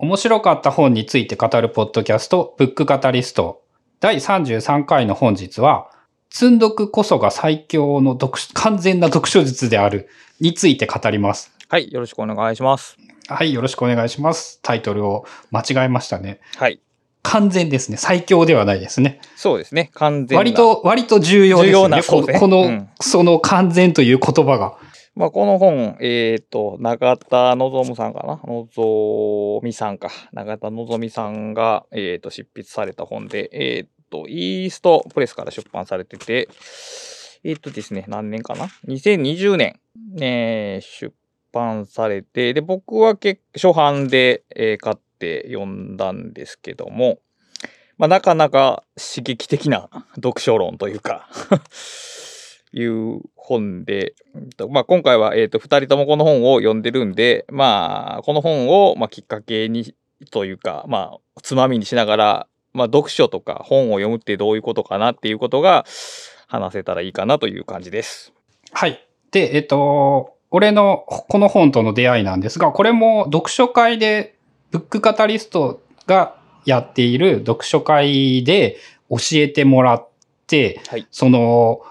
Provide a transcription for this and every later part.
面白かった本について語るポッドキャスト、ブックカタリスト。第33回の本日は、積んどくこそが最強の読完全な読書術であるについて語ります。はい、よろしくお願いします。はい、よろしくお願いします。タイトルを間違えましたね。はい。完全ですね。最強ではないですね。そうですね。完全な。割。と、割と重要ですよね。重要なこのうんその完全という言葉が。まあ、この本、えっ、と、永田望さんかな？望みさんか。永田望みさんが、えっ、と、執筆された本で、えっ、と、イーストプレスから出版されてて、えっ、とですね、何年かな ?2020 年、ね、出版されて、で、僕は結初版で、え買って読んだんですけども、まあ、なかなか刺激的な読書論というか、いう本で、まあ、今回は、えー、と2人ともこの本を読んでるんで、まあ、この本を、まあ、きっかけにというか、まあ、つまみにしながら、まあ、読書とか本を読むってどういうことかなっていうことが話せたらいいかなという感じです。はい。で、えっと、俺のこの本との出会いなんですが、これも読書会で、ブックカタリストがやっている読書会で教えてもらって、はいその、ほ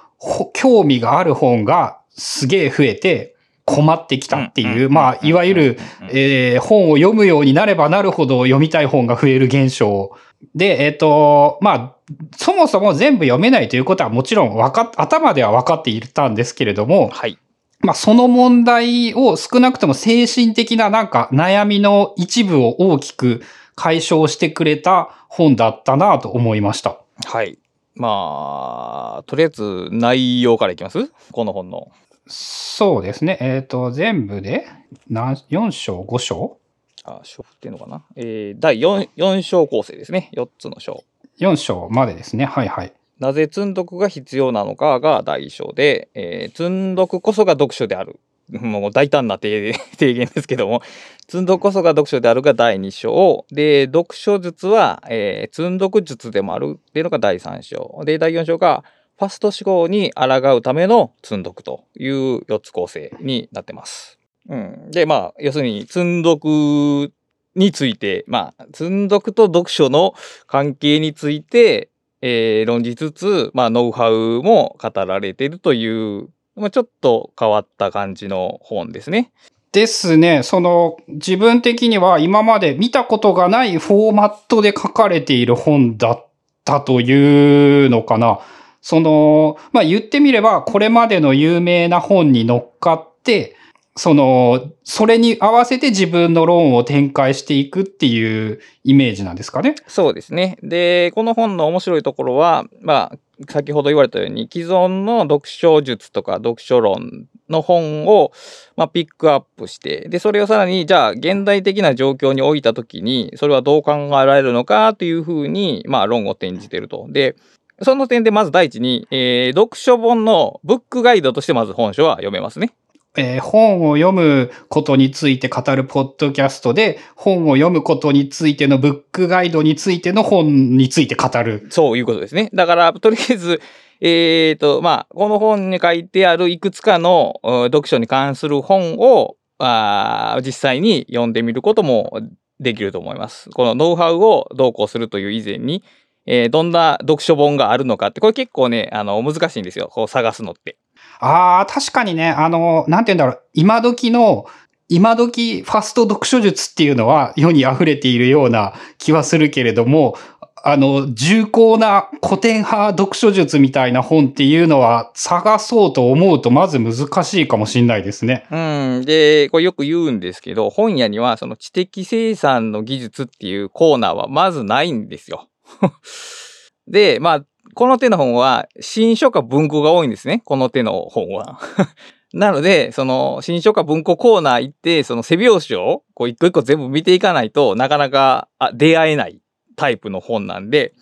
興味がある本がすげえ増えて困ってきたっていう、まあ、いわゆる、えー本を読むようになればなるほど読みたい本が増える現象。で、えっ、と、まあ、そもそも全部読めないということはもちろんわかっ、頭では分かっていたんですけれども、はい。まあ、その問題を少なくとも精神的ななんか悩みの一部を大きく解消してくれた本だったなと思いました。はい。まあ、とりあえず内容からいきます？この本の。そうですね。えっ、と、全部で何、4章、5章？あ、章っていうのかな？えー第 4, 4章構成ですね。4つの章。?4 章までですね。はいはい。なぜ積んどくが必要なのかが第一章で、えー積んどくこそが読書である。もう大胆な 提言ですけども、積んどくこそが読書であるが第2章。で、読書術は、えー積んどく術でもあるっていうのが第3章。で、第4章が、ファスト思考に抗うための積んどくという4つ構成になってます。うん。で、まあ、要するに、積んどくについて、まあ、積んどくと読書の関係について、えー論じつつ、まあ、ノウハウも語られているという、まあ、ちょっと変わった感じの本ですね。ですね。その、自分的には今まで見たことがないフォーマットで書かれている本だったというのかな。その、まあ、言ってみれば、これまでの有名な本に乗っかって、その、それに合わせて自分の論を展開していくっていうイメージなんですかね？そうですね。で、この本の面白いところは、まあ、先ほど言われたように、既存の読書術とか読書論の本を、まあ、ピックアップして、で、それをさらに、じゃあ、現代的な状況に置いたときに、それはどう考えられるのかというふうに、まあ、論を転じてると。で、その点でまず第一に、えー読書本のブックガイドとしてまず本書は読めますね。えー本を読むことについて語るポッドキャストで、本を読むことについてのブックガイドについての本について語る。そういうことですね。だから、とりあえず、えっ、と、まあ、この本に書いてあるいくつかの読書に関する本を、あ実際に読んでみることもできると思います。このノウハウをどうこうするという以前に、えーどんな読書本があるのかって、これ結構ね、あの、難しいんですよ。こう探すのって。ああ、確かにね、あの、なんて言うんだろう、今時の、今時ファスト読書術っていうのは世に溢れているような気はするけれども、あの、重厚な古典派読書術みたいな本っていうのは探そうと思うとまず難しいかもしれないですね。うん。で、これよく言うんですけど、本屋にはその知的生産の技術っていうコーナーはまずないんですよ。で、まあ、この手の本は新書か文庫が多いんですね。この手の本は。なので、その新書か文庫コーナー行って、その背表紙をこう一個一個全部見ていかないとなかなか出会えないタイプの本なんで、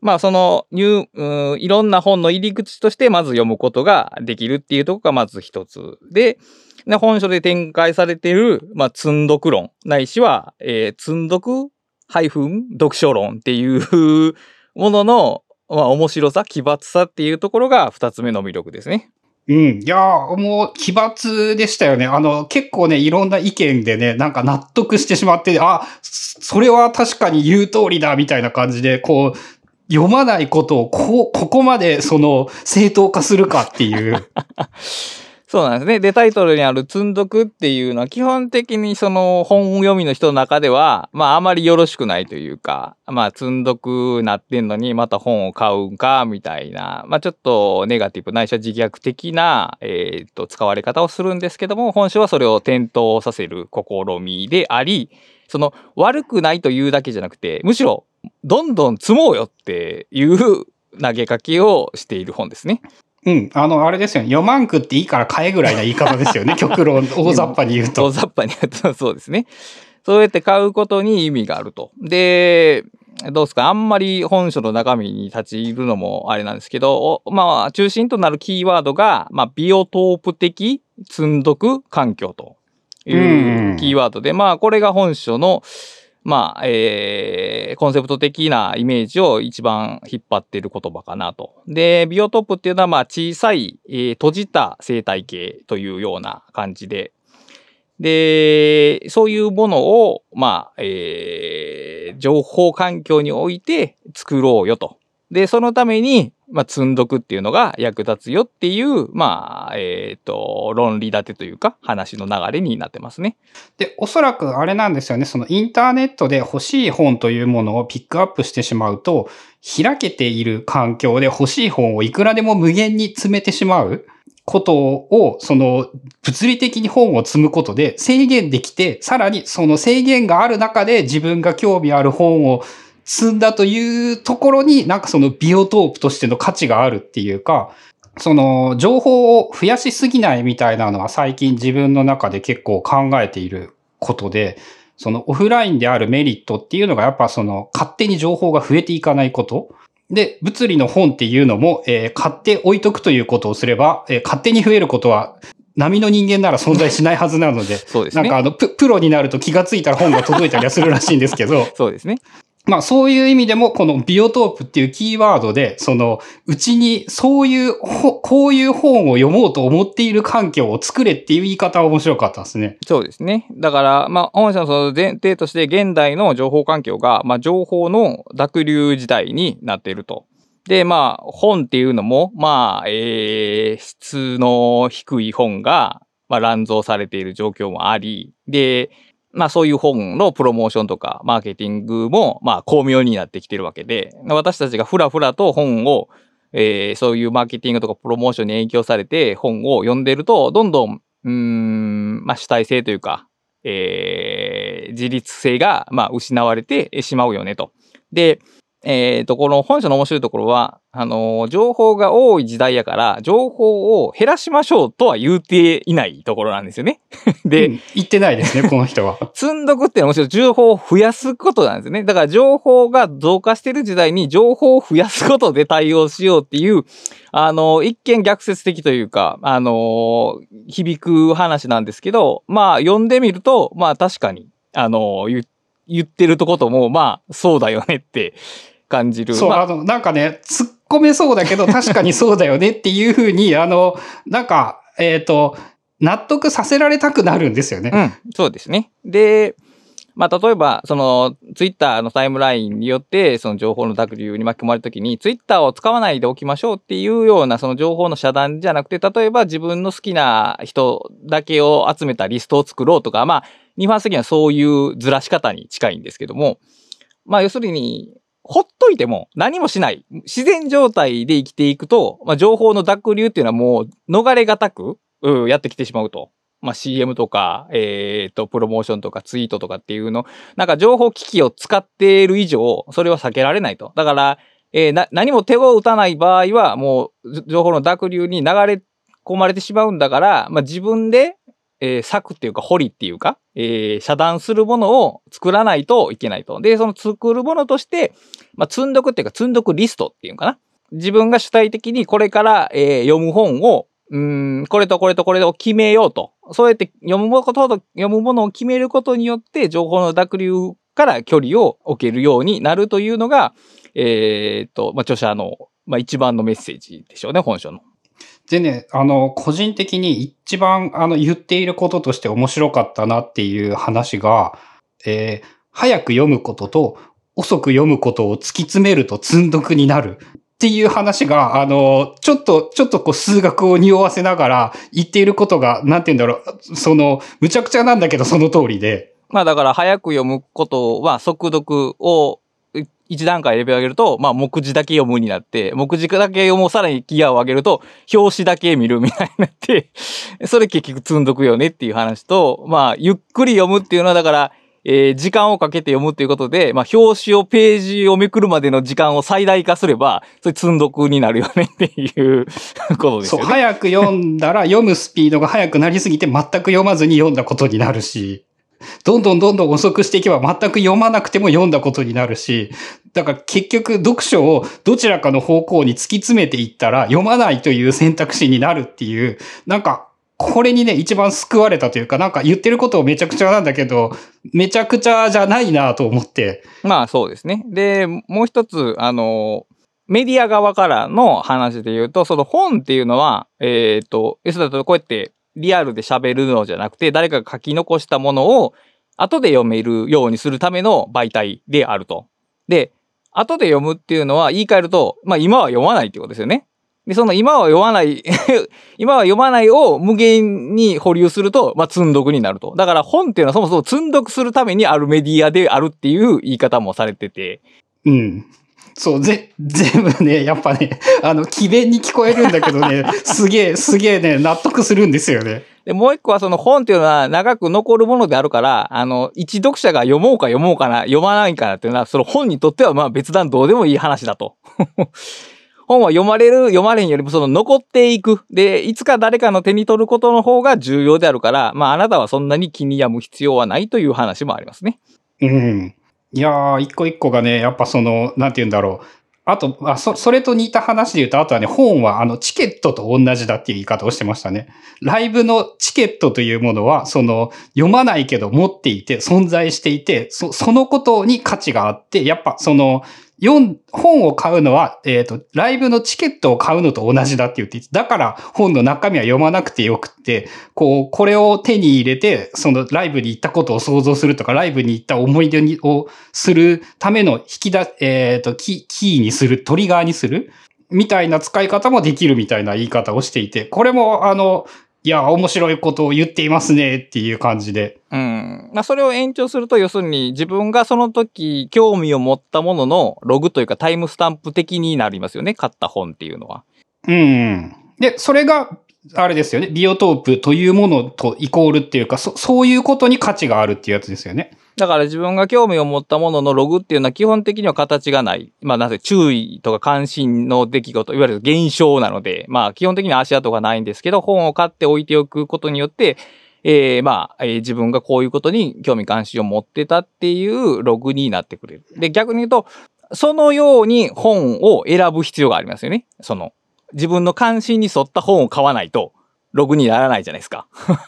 まあそのニューうんいろんな本の入り口としてまず読むことができるっていうとこがまず一つで、で本書で展開されている、まあ、積んどく論、ないしは、えー、積んどくハイフン読書論っていう ものの、まあ、面白さ、奇抜さっていうところが二つ目の魅力ですね。うん。いやーもう奇抜でしたよね。あの、結構ね、いろんな意見でね、なんか納得してしまって、あ、それは確かに言う通りだ、みたいな感じで、こう、読まないことを、こう、ここまで、その、正当化するかっていう。そうなんですね。で、タイトルにある積んどくっていうのは、基本的にその本読みの人の中では、まああまりよろしくないというか、まあ積んどくなってんのにまた本を買うんか、みたいな、まあちょっとネガティブないしは自虐的な、えっ、と、使われ方をするんですけども、本書はそれを点灯させる試みであり、その悪くないというだけじゃなくて、むしろどんどん積もうよっていう投げかけをしている本ですね。うん。あの、あれですよね。読まんくっていいから買えぐらいな言い方ですよね。極論、大雑把に言う大と。雑把に言うと そうですね。そうやって買うことに意味があると。で、どうですか？あんまり本書の中身に立ち入るのもあれなんですけど、おまあ、中心となるキーワードが、まあ、ビオトープ的積んどく環境というんうキーワードで、まあ、これが本書の、まあ、えーコンセプト的なイメージを一番引っ張っている言葉かなと。で、ビオトップっていうのは、まあ、小さい、えー閉じた生態系というような感じで、で、そういうものを、まあ、えー情報環境において作ろうよと。で、そのために、まあ、積んどくっていうのが役立つよっていう、まあ、えっ、と、論理立てというか、話の流れになってますね。で、おそらくあれなんですよね。そのインターネットで欲しい本というものをピックアップしてしまうと、開けている環境で欲しい本をいくらでも無限に詰めてしまうことを、その物理的に本を積むことで制限できて、さらにその制限がある中で自分が興味ある本を積んだというところになんかそのビオトープとしての価値があるっていうか、その情報を増やしすぎないみたいなのは最近自分の中で結構考えていることで、そのオフラインであるメリットっていうのがやっぱその勝手に情報が増えていかないこと。で、物理の本っていうのも、えー買って置いとくということをすれば、えー勝手に増えることは波の人間なら存在しないはずなので、そうですね。なんかあのプ、プロになると気がついたら本が届いたりはするらしいんですけど、そうですね。まあそういう意味でもこのビオトープっていうキーワードで、そのうちにそういう、こういう本を読もうと思っている環境を作れっていう言い方は面白かったですね。そうですね。だから、まあ、本社のその前提として、現代の情報環境が、まあ、情報の濁流時代になっていると。で、まあ、本っていうのも、まあ、えー、質の低い本が、まあ、乱造されている状況もあり、で、まあ、そういう本のプロモーションとか、マーケティングも、まあ、巧妙になってきてるわけで、私たちがふらふらと本を、えーそういうマーケティングとかプロモーションに影響されて本を読んでると、どんどん、うん、まあ主体性というか、えー自立性が、まあ、失われてしまうよねと。で、えっ、と、この本書の面白いところは、あのー情報が多い時代やから、情報を減らしましょうとは言うていないところなんですよね。で、うん言ってないですね、この人は。積んどくっていうのはむしろ情報を増やすことなんですね。だから情報が増加してる時代に情報を増やすことで対応しようっていう、あの、一見逆説的というか、あの、響く話なんですけど、まあ読んでみると、まあ確かに、あの、言言ってるとことも、まあそうだよねって感じる。そう、まああの、なんかね、突っ込めそうだけど、確かにそうだよねっていうふうに、あの、なんか、えっ、と、納得させられたくなるんですよね。うん、そうですね。で、まあ、例えば、その、ツイッターのタイムラインによって、その情報の濁流に巻き込まれたときに、ツイッターを使わないでおきましょうっていうような、その情報の遮断じゃなくて、例えば自分の好きな人だけを集めたリストを作ろうとか、まあ、ニュアンス的にはそういうずらし方に近いんですけども、まあ、要するに、ほっといても何もしない。自然状態で生きていくと、まあ、情報の濁流っていうのはもう逃れがたく、うんやってきてしまうと。まあ、CM とか、えっ、と、プロモーションとかツイートとかっていうの、なんか情報機器を使っている以上、それは避けられないと。だから、えーな、何も手を打たない場合は、もう、情報の濁流に流れ込まれてしまうんだから、まあ、自分で、えー策っていうか、掘りっていうか、えー遮断するものを作らないといけないと。で、その作るものとして、まあ、積んどくっていうか、積んどくリストっていうのかな。自分が主体的にこれから、えー読む本を、うん、これとこれとこれを決めようと。そうやって読むことと、読むものを決めることによって、情報の濁流から距離を置けるようになるというのが、えーっと、まあ、著者の、まあ、一番のメッセージでしょうね、本書の。でね、あの、個人的に一番、あの、言っていることとして面白かったなっていう話が、えー早く読むことと遅く読むことを突き詰めると積んどくになる。っていう話が、あの、ちょっと、ちょっとこう数学を匂わせながら言っていることが、なんて言うんだろう、その、むちゃくちゃなんだけどその通りで。まあだから早く読むことは速読を一段階レベル上げると、まあ目次だけ読むになって、目次だけ読むをさらにギアを上げると、表紙だけ見るみたいになって、それ結局積んどくよねっていう話と、まあゆっくり読むっていうのはだから、えー時間をかけて読むっていうことで、まあ表紙をページをめくるまでの時間を最大化すれば、それ積んどくになるよねっていう ことですそう、早く読んだら読むスピードが速くなりすぎて全く読まずに読んだことになるし、どんどんどんどん遅くしていけば全く読まなくても読んだことになるし、だから結局読書をどちらかの方向に突き詰めていったら読まないという選択肢になるっていう、なんかこれにね、一番救われたというか、なんか言ってることをめちゃくちゃなんだけど、めちゃくちゃじゃないなと思って。まあそうですね。で、もう一つ、あの、メディア側からの話で言うと、その本っていうのは、えっ、と、要するにこうやってリアルで喋るのじゃなくて、誰かが書き残したものを後で読めるようにするための媒体であると。で、後で読むっていうのは言い換えると、まあ今は読まないってことですよね。で、その今は読まない、今は読まないを無限に保留すると、まあ積んどくになると。だから本っていうのはそもそも積んどくするためにあるメディアであるっていう言い方もされてて。うん。そう、ぜ、全部ね、やっぱね、あの、奇弁に聞こえるんだけどね、すげえ、すげえね、納得するんですよね。で、もう一個はその本っていうのは長く残るものであるから、あの、一読者が読もうか読もうかな、読まないかなっていうのは、その本にとってはまあ別段どうでもいい話だと。本は読まれる、読まれんよりもその残っていく。で、いつか誰かの手に取ることの方が重要であるから、まああなたはそんなに気に病む必要はないという話もありますね。うん。いやー、一個一個がね、やっぱその、なんて言うんだろう。あと、あ、そ、それと似た話で言うと、あとはね、本はあの、チケットと同じだっていう言い方をしてましたね。ライブのチケットというものは、その、読まないけど持っていて、存在していて、そ、そのことに価値があって、やっぱその、読、本を買うのは、えっ、と、ライブのチケットを買うのと同じだって言って、だから本の中身は読まなくてよくって、こう、これを手に入れて、そのライブに行ったことを想像するとか、ライブに行った思い出にをするための引き出、えっ、と、キキーにする、トリガーにするみたいな使い方もできるみたいな言い方をしていて、これも、あの、いや、面白いことを言っていますねっていう感じで。うん。まあそれを延長すると、要するに自分がその時興味を持ったもののログというかタイムスタンプ的になりますよね。買った本っていうのは。うん。で、それが、あれですよね。ビオトープというものとイコールっていうか、そそういうことに価値があるっていうやつですよね。だから自分が興味を持ったもののログっていうのは基本的には形がない。まあなぜ注意とか関心の出来事、いわゆる現象なので、まあ基本的には足跡がないんですけど、本を買って置いておくことによって、えーまあ、えー自分がこういうことに興味関心を持ってたっていうログになってくれる。で、逆に言うと、そのように本を選ぶ必要がありますよね。その、自分の関心に沿った本を買わないと、ログにならないじゃないですか。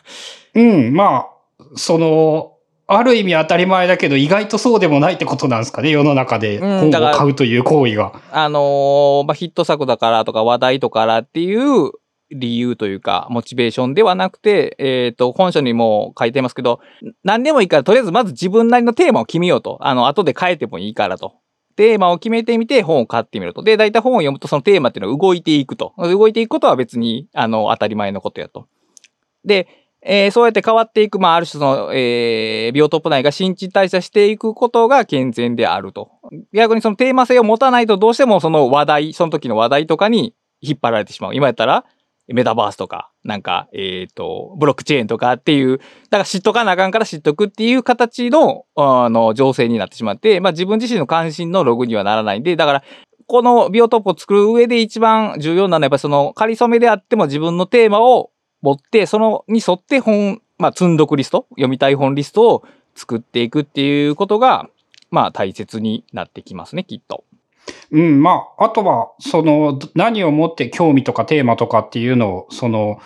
うん、まあ、その、ある意味当たり前だけど、意外とそうでもないってことなんですかね、世の中でうん本を買うという行為が。あのーまあ、ヒット作だからとか話題とからっていう理由というか、モチベーションではなくて、えっ、と、本書にも書いてますけど、何でもいいから、とりあえずまず自分なりのテーマを決めようと。あの、後で変えてもいいからと。テーマを決めてみて本を買ってみると。で、大体本を読むとそのテーマっていうのは動いていくと。動いていくことは別に、あの、当たり前のことやと。で、えーそうやって変わっていく、まあ、ある種の、えービオトープ内が新陳代謝していくことが健全であると。逆にそのテーマ性を持たないとどうしてもその話題、その時の話題とかに引っ張られてしまう。今やったら、メタバースとか、なんか、えっ、と、ブロックチェーンとかっていう、だから知っとかなあかんから知っとくっていう形の、あの、情勢になってしまって、まあ自分自身の関心のログにはならないんで、だから、このビオトープを作る上で一番重要なのは、やっぱりその、仮初めであっても自分のテーマを持って、その、に沿って本、まあ、積んどくリスト、読みたい本リストを作っていくっていうことが、まあ、大切になってきますね、きっと。うん、まあ、あとは、その、何をもって興味とかテーマとかっていうのを、その、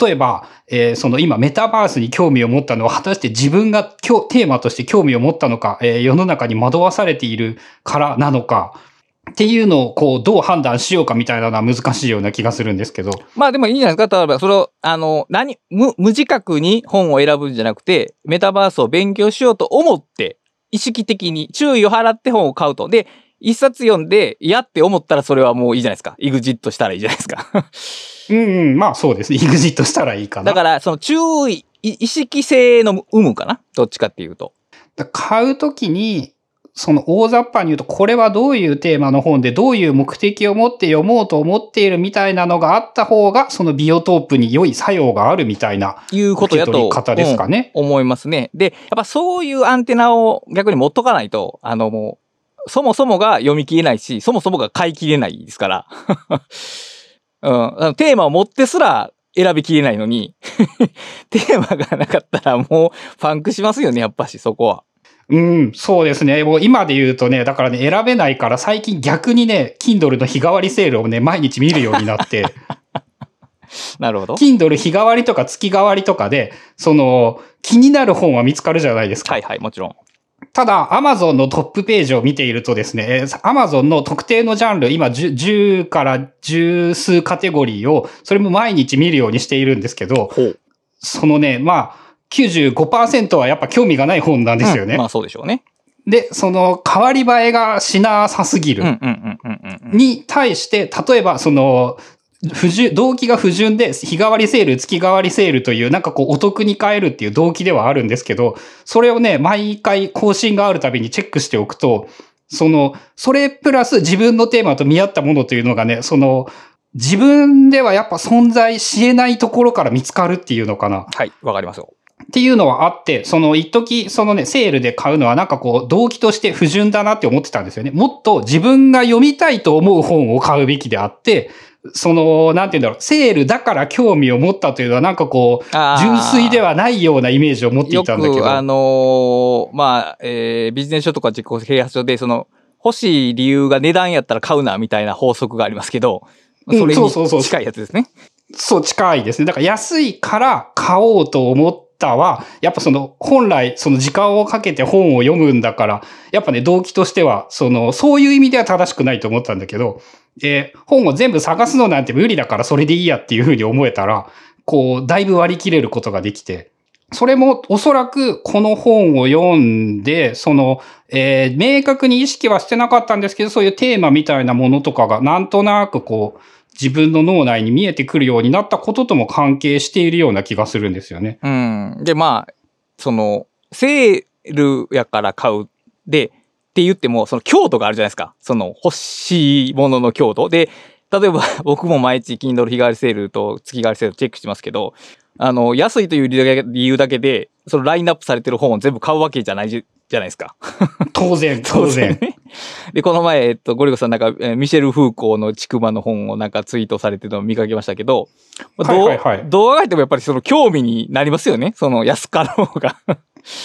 例えば、えーその今メタバースに興味を持ったのは、果たして自分が今日テーマとして興味を持ったのか、えー世の中に惑わされているからなのか、っていうのを、こう、どう判断しようかみたいなのは難しいような気がするんですけど。まあでもいいんじゃないですか例えば、それを、あの、何、無、無自覚に本を選ぶんじゃなくて、メタバースを勉強しようと思って、意識的に注意を払って本を買うと。で、一冊読んで嫌って思ったらそれはもういいじゃないですか。イグジットしたらいいじゃないですか。うんうん、まあそうですね。イグジットしたらいいかな。だから、その注意、い意識性の有無かな？どっちかっていうと。だ買うときに、その大雑把に言うと、これはどういうテーマの本で、どういう目的を持って読もうと思っているみたいなのがあった方が、そのビオトープに良い作用があるみたいないうことやと方ですかね。うん思いますね。で、やっぱそういうアンテナを逆に持っとかないと、あのもう、そもそもが読み切れないし、そもそもが買い切れないですから。うん、テーマを持ってすら選びきれないのに、テーマがなかったらもうパンクしますよね、やっぱし、そこは。うん、そうですね。もう今で言うとね、だからね、選べないから最近逆にね、Kindle の日替わりセールをね、毎日見るようになって、なるほど。Kindle 日替わりとか月替わりとかで、その、気になる本は見つかるじゃないですか。はいはい、もちろん。ただ、Amazon のトップページを見ているとですね、えー Amazon の特定のジャンル、今 10, 10から十数カテゴリーを、それも毎日見るようにしているんですけど。そのね、まあ、95%はやっぱ興味がない本なんですよね。うんまあそうでしょうね。で、その、変わり映えがしなさすぎる。に対して、例えば、その、不純、動機が不純で、日替わりセール、月替わりセールという、なんかこう、お得に買えるっていう動機ではあるんですけど、それをね、毎回更新があるたびにチェックしておくと、その、それプラス自分のテーマと見合ったものというのがね、その、自分ではやっぱ存在し得ないところから見つかるっていうのかな。はい、わかりますよ。っていうのはあって、その一時そのね、セールで買うのはなんかこう、動機として不純だなって思ってたんですよね。もっと自分が読みたいと思う本を買うべきであって、その、なんて言うんだろう、セールだから興味を持ったというのはなんかこう、純粋ではないようなイメージを持っていよたんだけど。く、あのーまあ、えービジネス書とか自己啓発書で、その、欲しい理由が値段やったら買うな、みたいな法則がありますけど、うんそれそうそうそうに近いやつですね。そう、近いですね。だから安いから買おうと思っは、やっぱその本来その時間をかけて本を読むんだから、やっぱね、動機としては、その、そういう意味では正しくないと思ったんだけど、で、本を全部探すのなんて無理だからそれでいいやっていうふうに思えたら、こう、だいぶ割り切れることができて、それもおそらくこの本を読んで、その、えー明確に意識はしてなかったんですけど、そういうテーマみたいなものとかがなんとなくこう、自分の脳内に見えてくるようになったこととも関係しているような気がするんですよね。うん。で、まあ、その、セールやから買う。で、って言っても、その強度があるじゃないですか。その欲しいものの強度。で、例えば僕も毎日 Kindle 日替わりセールと月替わりセールチェックしてますけど、あの、安いという理由だけで、そのラインナップされてる本を全部買うわけじゃないじじゃないですか。当然、当然。ね。で、この前、えっと、ゴリゴさんなんか、えーミシェル・フーコーのちくまの本をなんかツイートされてるのを見かけましたけど、まあどうはいはいはいどうあがいてもやっぱりその興味になりますよね。その安かろうが。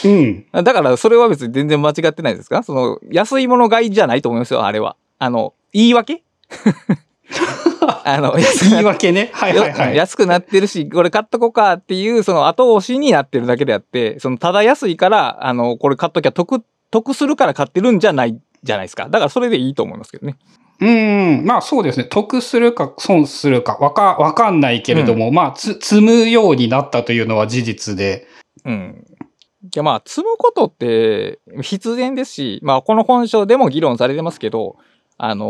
うん。だからそれは別に全然間違ってないですか？その安いもの買いじゃないと思いますよ、あれは。あの、言い訳？あの、言い訳ね。はいはいはい。安くなってるし、これ買っとこうかっていう、その後押しになってるだけであって、そのただ安いから、あの、これ買っときゃ得、得するから買ってるんじゃないじゃないですか。だからそれでいいと思いますけどね。うん。まあそうですね。得するか損するかわか、わかんないけれども、まあつ、積むようになったというのは事実で。うん。いやまあ、積むことって必然ですし、まあ、この本書でも議論されてますけど、あの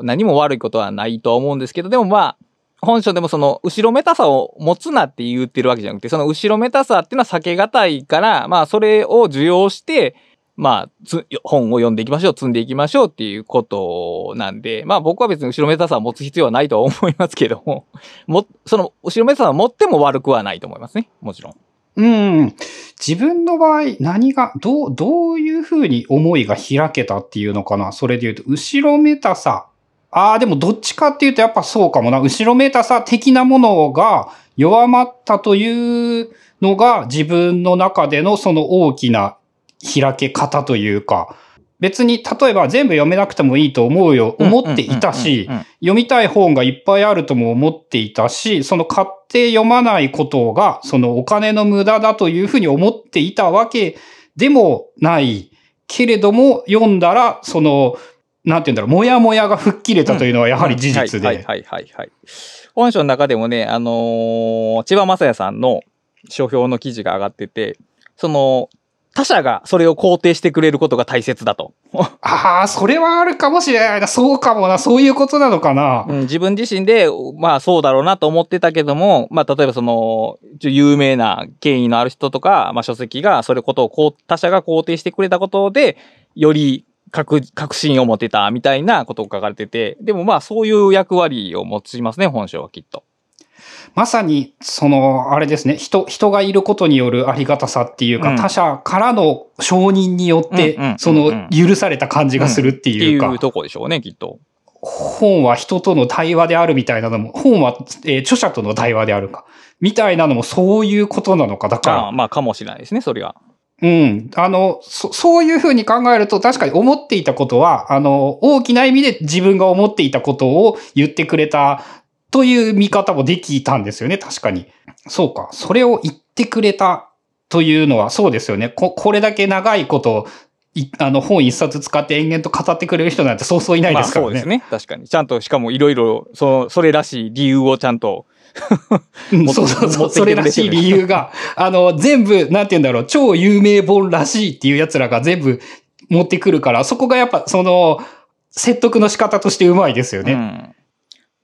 ー何も悪いことはないとは思うんですけど、でもまあ、本書でもその、後ろめたさを持つなって言ってるわけじゃなくて、その後ろめたさっていうのは避けがたいから、まあ、それを受容して、まあ、つ本を読んでいきましょう、積んでいきましょうっていうことなんで、まあ僕は別に後ろめたさを持つ必要はないとは思いますけども、も、その後ろめたさを持っても悪くはないと思いますね、もちろん。うん。自分の場合、何が、どう、どういうふうに思いが開けたっていうのかな？それで言うと、後ろめたさ。ああ、でもどっちかっていうとやっぱそうかもな。後ろめたさ的なものが弱まったというのが自分の中でのその大きな開け方というか、別に例えば全部読めなくてもいいと思うよ、思っていたし読みたい本がいっぱいあるとも思っていたし、その買って読まないことが、そのお金の無駄だというふうに思っていたわけでもない。けれども、読んだら、その、なんて言うんだろう、もやもやが吹っ切れたというのはやはり事実で。はいはいはいはいはい。本書の中でもね、あのー千葉雅也さんの書評の記事が上がってて、その、他者がそれを肯定してくれることが大切だと。ああ、それはあるかもしれないな。そうかもな。そういうことなのかな。うん、自分自身で、まあそうだろうなと思ってたけども、まあ例えばその、有名な権威のある人とか、まあ書籍がそれことをこう他者が肯定してくれたことで、より確確信を持てたみたいなことを書かれてて、でもまあそういう役割を持ちますね、本書はきっと。まさに、その、あれですね、人、人がいることによるありがたさっていうか、うん他者からの承認によって、うんうんうんうんその、許された感じがするっていうか、っていうとこでしょうね、きっと。本は人との対話であるみたいなのも、本は、えー著者との対話であるか、みたいなのもそういうことなのか。だから、ああまあかもしれないですね、それは。うん。あの、そ、そういうふうに考えると確かに思っていたことは、あの、大きな意味で自分が思っていたことを言ってくれたという見方もできたんですよね、確かに。そうか。それを言ってくれたというのはそうですよね。こ、これだけ長いこと、いあの、本一冊使って延々と語ってくれる人なんてそうそういないですからね。まあそうですね、確かに。ちゃんと、しかもいろいろ、そそれらしい理由をちゃんと、そうそうそう。それらしい理由が、あの、全部、なんて言うんだろう、超有名本らしいっていう奴らが全部持ってくるから、そこがやっぱ、その、説得の仕方としてうまいですよね。うん。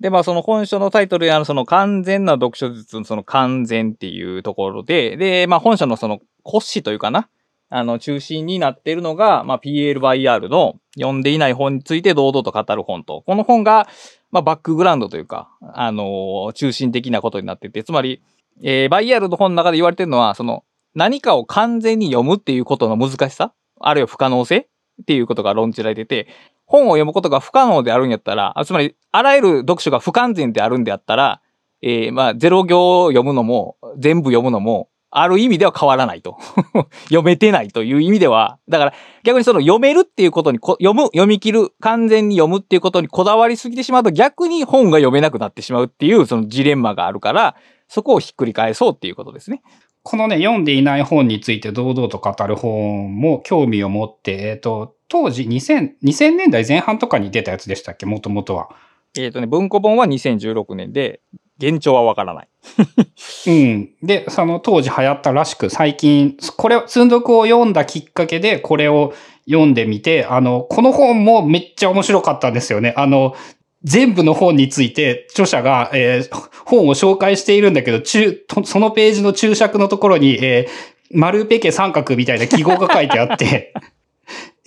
で、まあその本書のタイトルにあるその完全な読書術のその完全っていうところで、で、まあ本書のその骨子というかな、あの中心になっているのが、まあ PLYR の読んでいない本について堂々と語る本と、この本が、まあバックグラウンドというか、あの中心的なことになってて、つまり、えー、バイヤルの本の中で言われてるのは、その何かを完全に読むっていうことの難しさ、あるいは不可能性っていうことが論じられてて、本を読むことが不可能であるんやったら、つまり、あらゆる読書が不完全であるんであったら、えーまあ、ゼロ行を読むのも、全部読むのも、ある意味では変わらないと。読めてないという意味では、だから逆にその読めるっていうことにこ、読む、読み切る、完全に読むっていうことにこだわりすぎてしまうと逆に本が読めなくなってしまうっていうそのジレンマがあるから、そこをひっくり返そうっていうことですね。このね、読んでいない本について堂々と語る本も興味を持って、えっ、と、当時2000、2000年代前半とかに出たやつでしたっけ？もともとは。えっ、とね、文庫本は2016年で、現状はわからない。うん。で、その当時流行ったらしく、最近、これ、積読を読んだきっかけで、これを読んでみて、あの、この本もめっちゃ面白かったんですよね。あの、全部の本について、著者が、えー本を紹介しているんだけど、中、とそのページの注釈のところに、えー丸ペケ三角みたいな記号が書いてあって、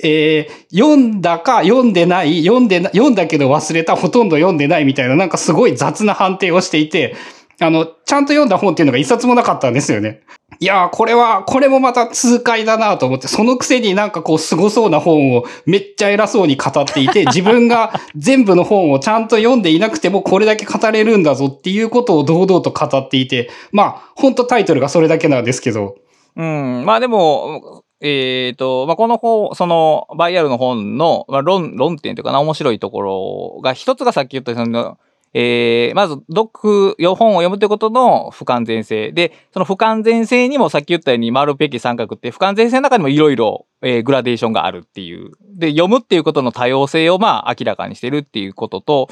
えー読んだか読んでない、読んでな、読んだけど忘れた、ほとんど読んでないみたいな、なんかすごい雑な判定をしていて、あの、ちゃんと読んだ本っていうのが一冊もなかったんですよね。いやー、これは、これもまた痛快だなと思って、そのくせになんかこう、凄そうな本をめっちゃ偉そうに語っていて、自分が全部の本をちゃんと読んでいなくてもこれだけ語れるんだぞっていうことを堂々と語っていて、まあ、本当タイトルがそれだけなんですけど、うん。まあでも、えっ、と、まあこの本、その、バイアルの本の、まあ、論、論点というかな、面白いところが、一つがさっき言った、その、えーまず、読、本を読むということの不完全性。で、その不完全性にもさっき言ったように、丸ペケ三角って不完全性の中にもいろいろ、えーグラデーションがあるっていう。で、読むっていうことの多様性をまあ明らかにしてるっていうことと、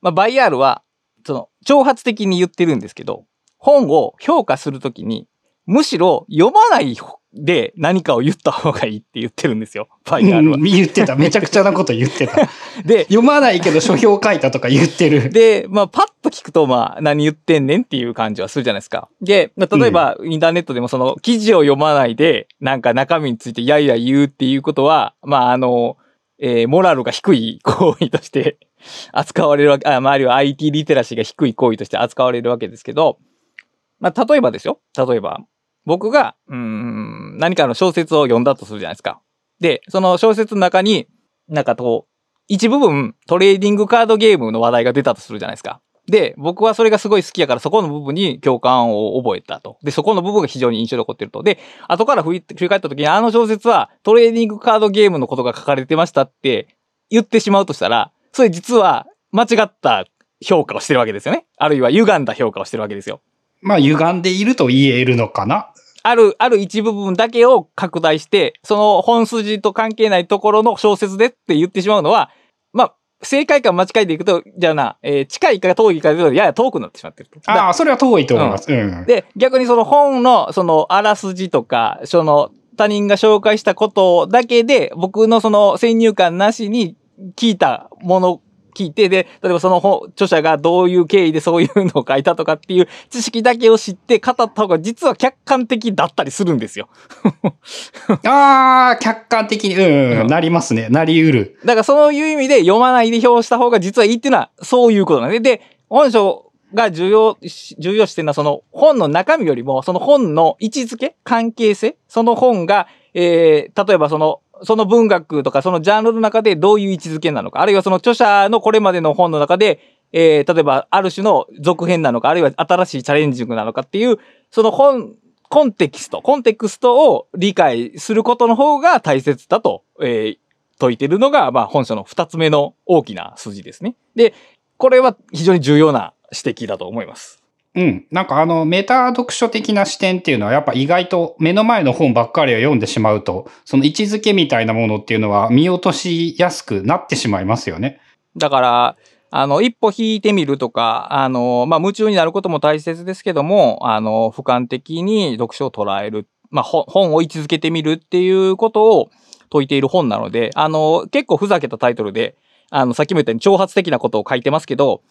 まあ、バイアールは、その、挑発的に言ってるんですけど、本を評価するときに、むしろ読まないで何かを言った方がいいって言ってるんですよ。バイアールはうん。言ってた。めちゃくちゃなこと言ってた。で、読まないけど書評書いたとか言ってる。で、まあ、パッと聞くと、まあ、何言ってんねんっていう感じはするじゃないですか。で、まあ例えば、インターネットでもその、記事を読まないで、なんか中身についてやいや言うっていうことは、まあ、あの、えーモラルが低い行為として 扱われるわけ、あ、まあ、あるいは IT リテラシーが低い行為として扱われるわけですけど、まあ、例えばですよ。例えば、僕が、うん、何かの小説を読んだとするじゃないですか。で、その小説の中に、なんかこう、一部分トレーディングカードゲームの話題が出たとするじゃないですか。で、僕はそれがすごい好きやからそこの部分に共感を覚えたと。で、そこの部分が非常に印象に残ってると。で、後から振り振り返った時にあの小説はトレーディングカードゲームのことが書かれてましたって言ってしまうとしたら、それ実は間違った評価をしてるわけですよね。あるいは歪んだ評価をしてるわけですよ。まあ、歪んでいると言えるのかな。ある、ある一部分だけを拡大して、その本筋と関係ないところの小説でって言ってしまうのは、まあ、正解か間違いでいくと、じゃあな、えー近いか遠いかでやや遠くなってしまってると。ああ、それは遠いと思います。うん。で、逆にその本の、その、あらすじとか、その、他人が紹介したことだけで、僕のその先入観なしに聞いたもの、聞いて、で、例えばその本著者がどういう経緯でそういうのを書いたとかっていう知識だけを知って語った方が実は客観的だったりするんですよ。ああ、客観的に、うん、うんなりますね。なりうる。だからそういう意味で読まないで表した方が実はいいっていうのはそういうことなんで。で、本書が重要し、重要視してるのはその本の中身よりも、その本の位置づけ、関係性、その本が、えー、例えばその、その文学とかそのジャンルの中でどういう位置づけなのか、あるいはその著者のこれまでの本の中で、えー、例えばある種の続編なのか、あるいは新しいチャレンジングなのかっていう、その本、コンテキスト、コンテクストを理解することの方が大切だと、えー、説いてるのが、まあ、本書の二つ目の大きな筋ですね。で、これは非常に重要な指摘だと思います。うん。なんかあの、メタ読書的な視点っていうのはやっぱ意外と目の前の本ばっかりを読んでしまうと、その位置づけみたいなものっていうのは見落としやすくなってしまいますよね。だから、あの、一歩引いてみるとか、あの、まあ、夢中になることも大切ですけども、あの、俯瞰的に読書を捉える、まあ、本を位置づけてみるっていうことを説いている本なので、あの、結構ふざけたタイトルで、あの、さっきも言ったように挑発的なことを書いてますけど、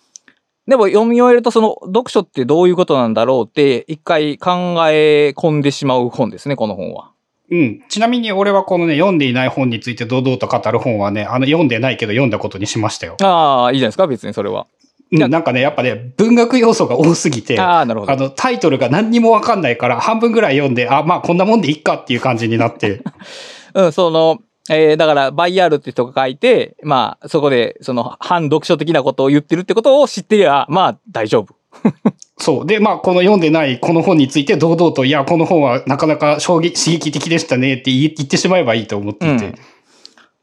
でも読み終えるとその読書ってどういうことなんだろうって一回考え込んでしまう本ですね、この本は。うん。ちなみに俺はこのね、読んでいない本について堂々と語る本はね、あの、読んでないけど読んだことにしましたよ。ああ、いいじゃないですか、別にそれは。うん、なんかね、やっぱね、文学要素が多すぎて、ああ、なるほどあ。の、タイトルが何にもわかんないから、半分ぐらい読んで、あ、まあこんなもんでいっかっていう感じになって、うん、その、えーだから、バイヤールって人が書いて、まあ、そこで、その、反読書的なことを言ってるってことを知ってりゃ、まあ、大丈夫。そう。で、まあ、この読んでないこの本について堂々と、いや、この本はなかなか衝撃刺激的でしたねって言ってしまえばいいと思っていて。うん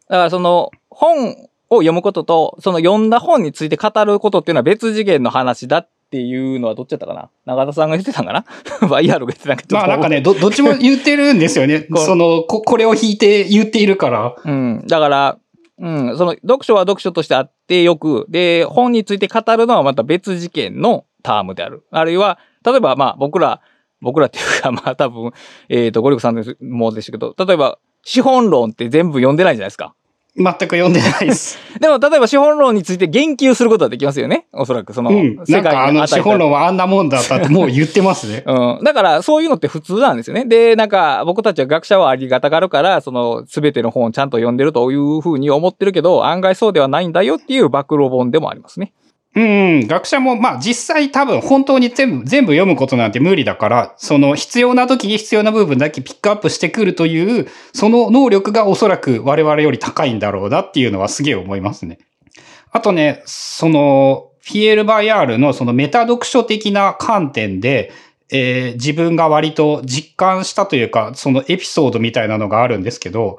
だから、その、本を読むことと、その読んだ本について語ることっていうのは別次元の話だっていうのはどっちだったかな？永田さんが言ってたんかな？バイヤールが言ってたんかちょっとまあなんかね、ど、どっちも言ってるんですよね その、こ、これを引いて言っているから。うん。だから、うん。その、読書は読書としてあってよく、で、本について語るのはまた別事件のタームである。あるいは、例えば、まあ、僕ら、僕らっていうか、まあ、多分、えっ、と、ゴリコさんですもでしたけど、例えば、資本論って全部読んでないじゃないですか。全く読んでないです。でも、例えば資本論について言及することはできますよね。おそらく、その、うん。なんかあの、資本論は。はあんなもんだったってもう言ってますね。うん。だから、そういうのって普通なんですよね。で、なんか、僕たちは学者はありがたがるから、その、すべての本をちゃんと読んでるというふうに思ってるけど、案外そうではないんだよっていう暴露本でもありますね。うん、学者も、まあ実際多分本当に全部、全部読むことなんて無理だから、その必要な時に必要な部分だけピックアップしてくるという、その能力がおそらく我々より高いんだろうなっていうのはすげえ思いますね。あとね、その、フィエル・バイアールのそのメタ読書的な観点で、えー自分が割と実感したというか、そのエピソードみたいなのがあるんですけど、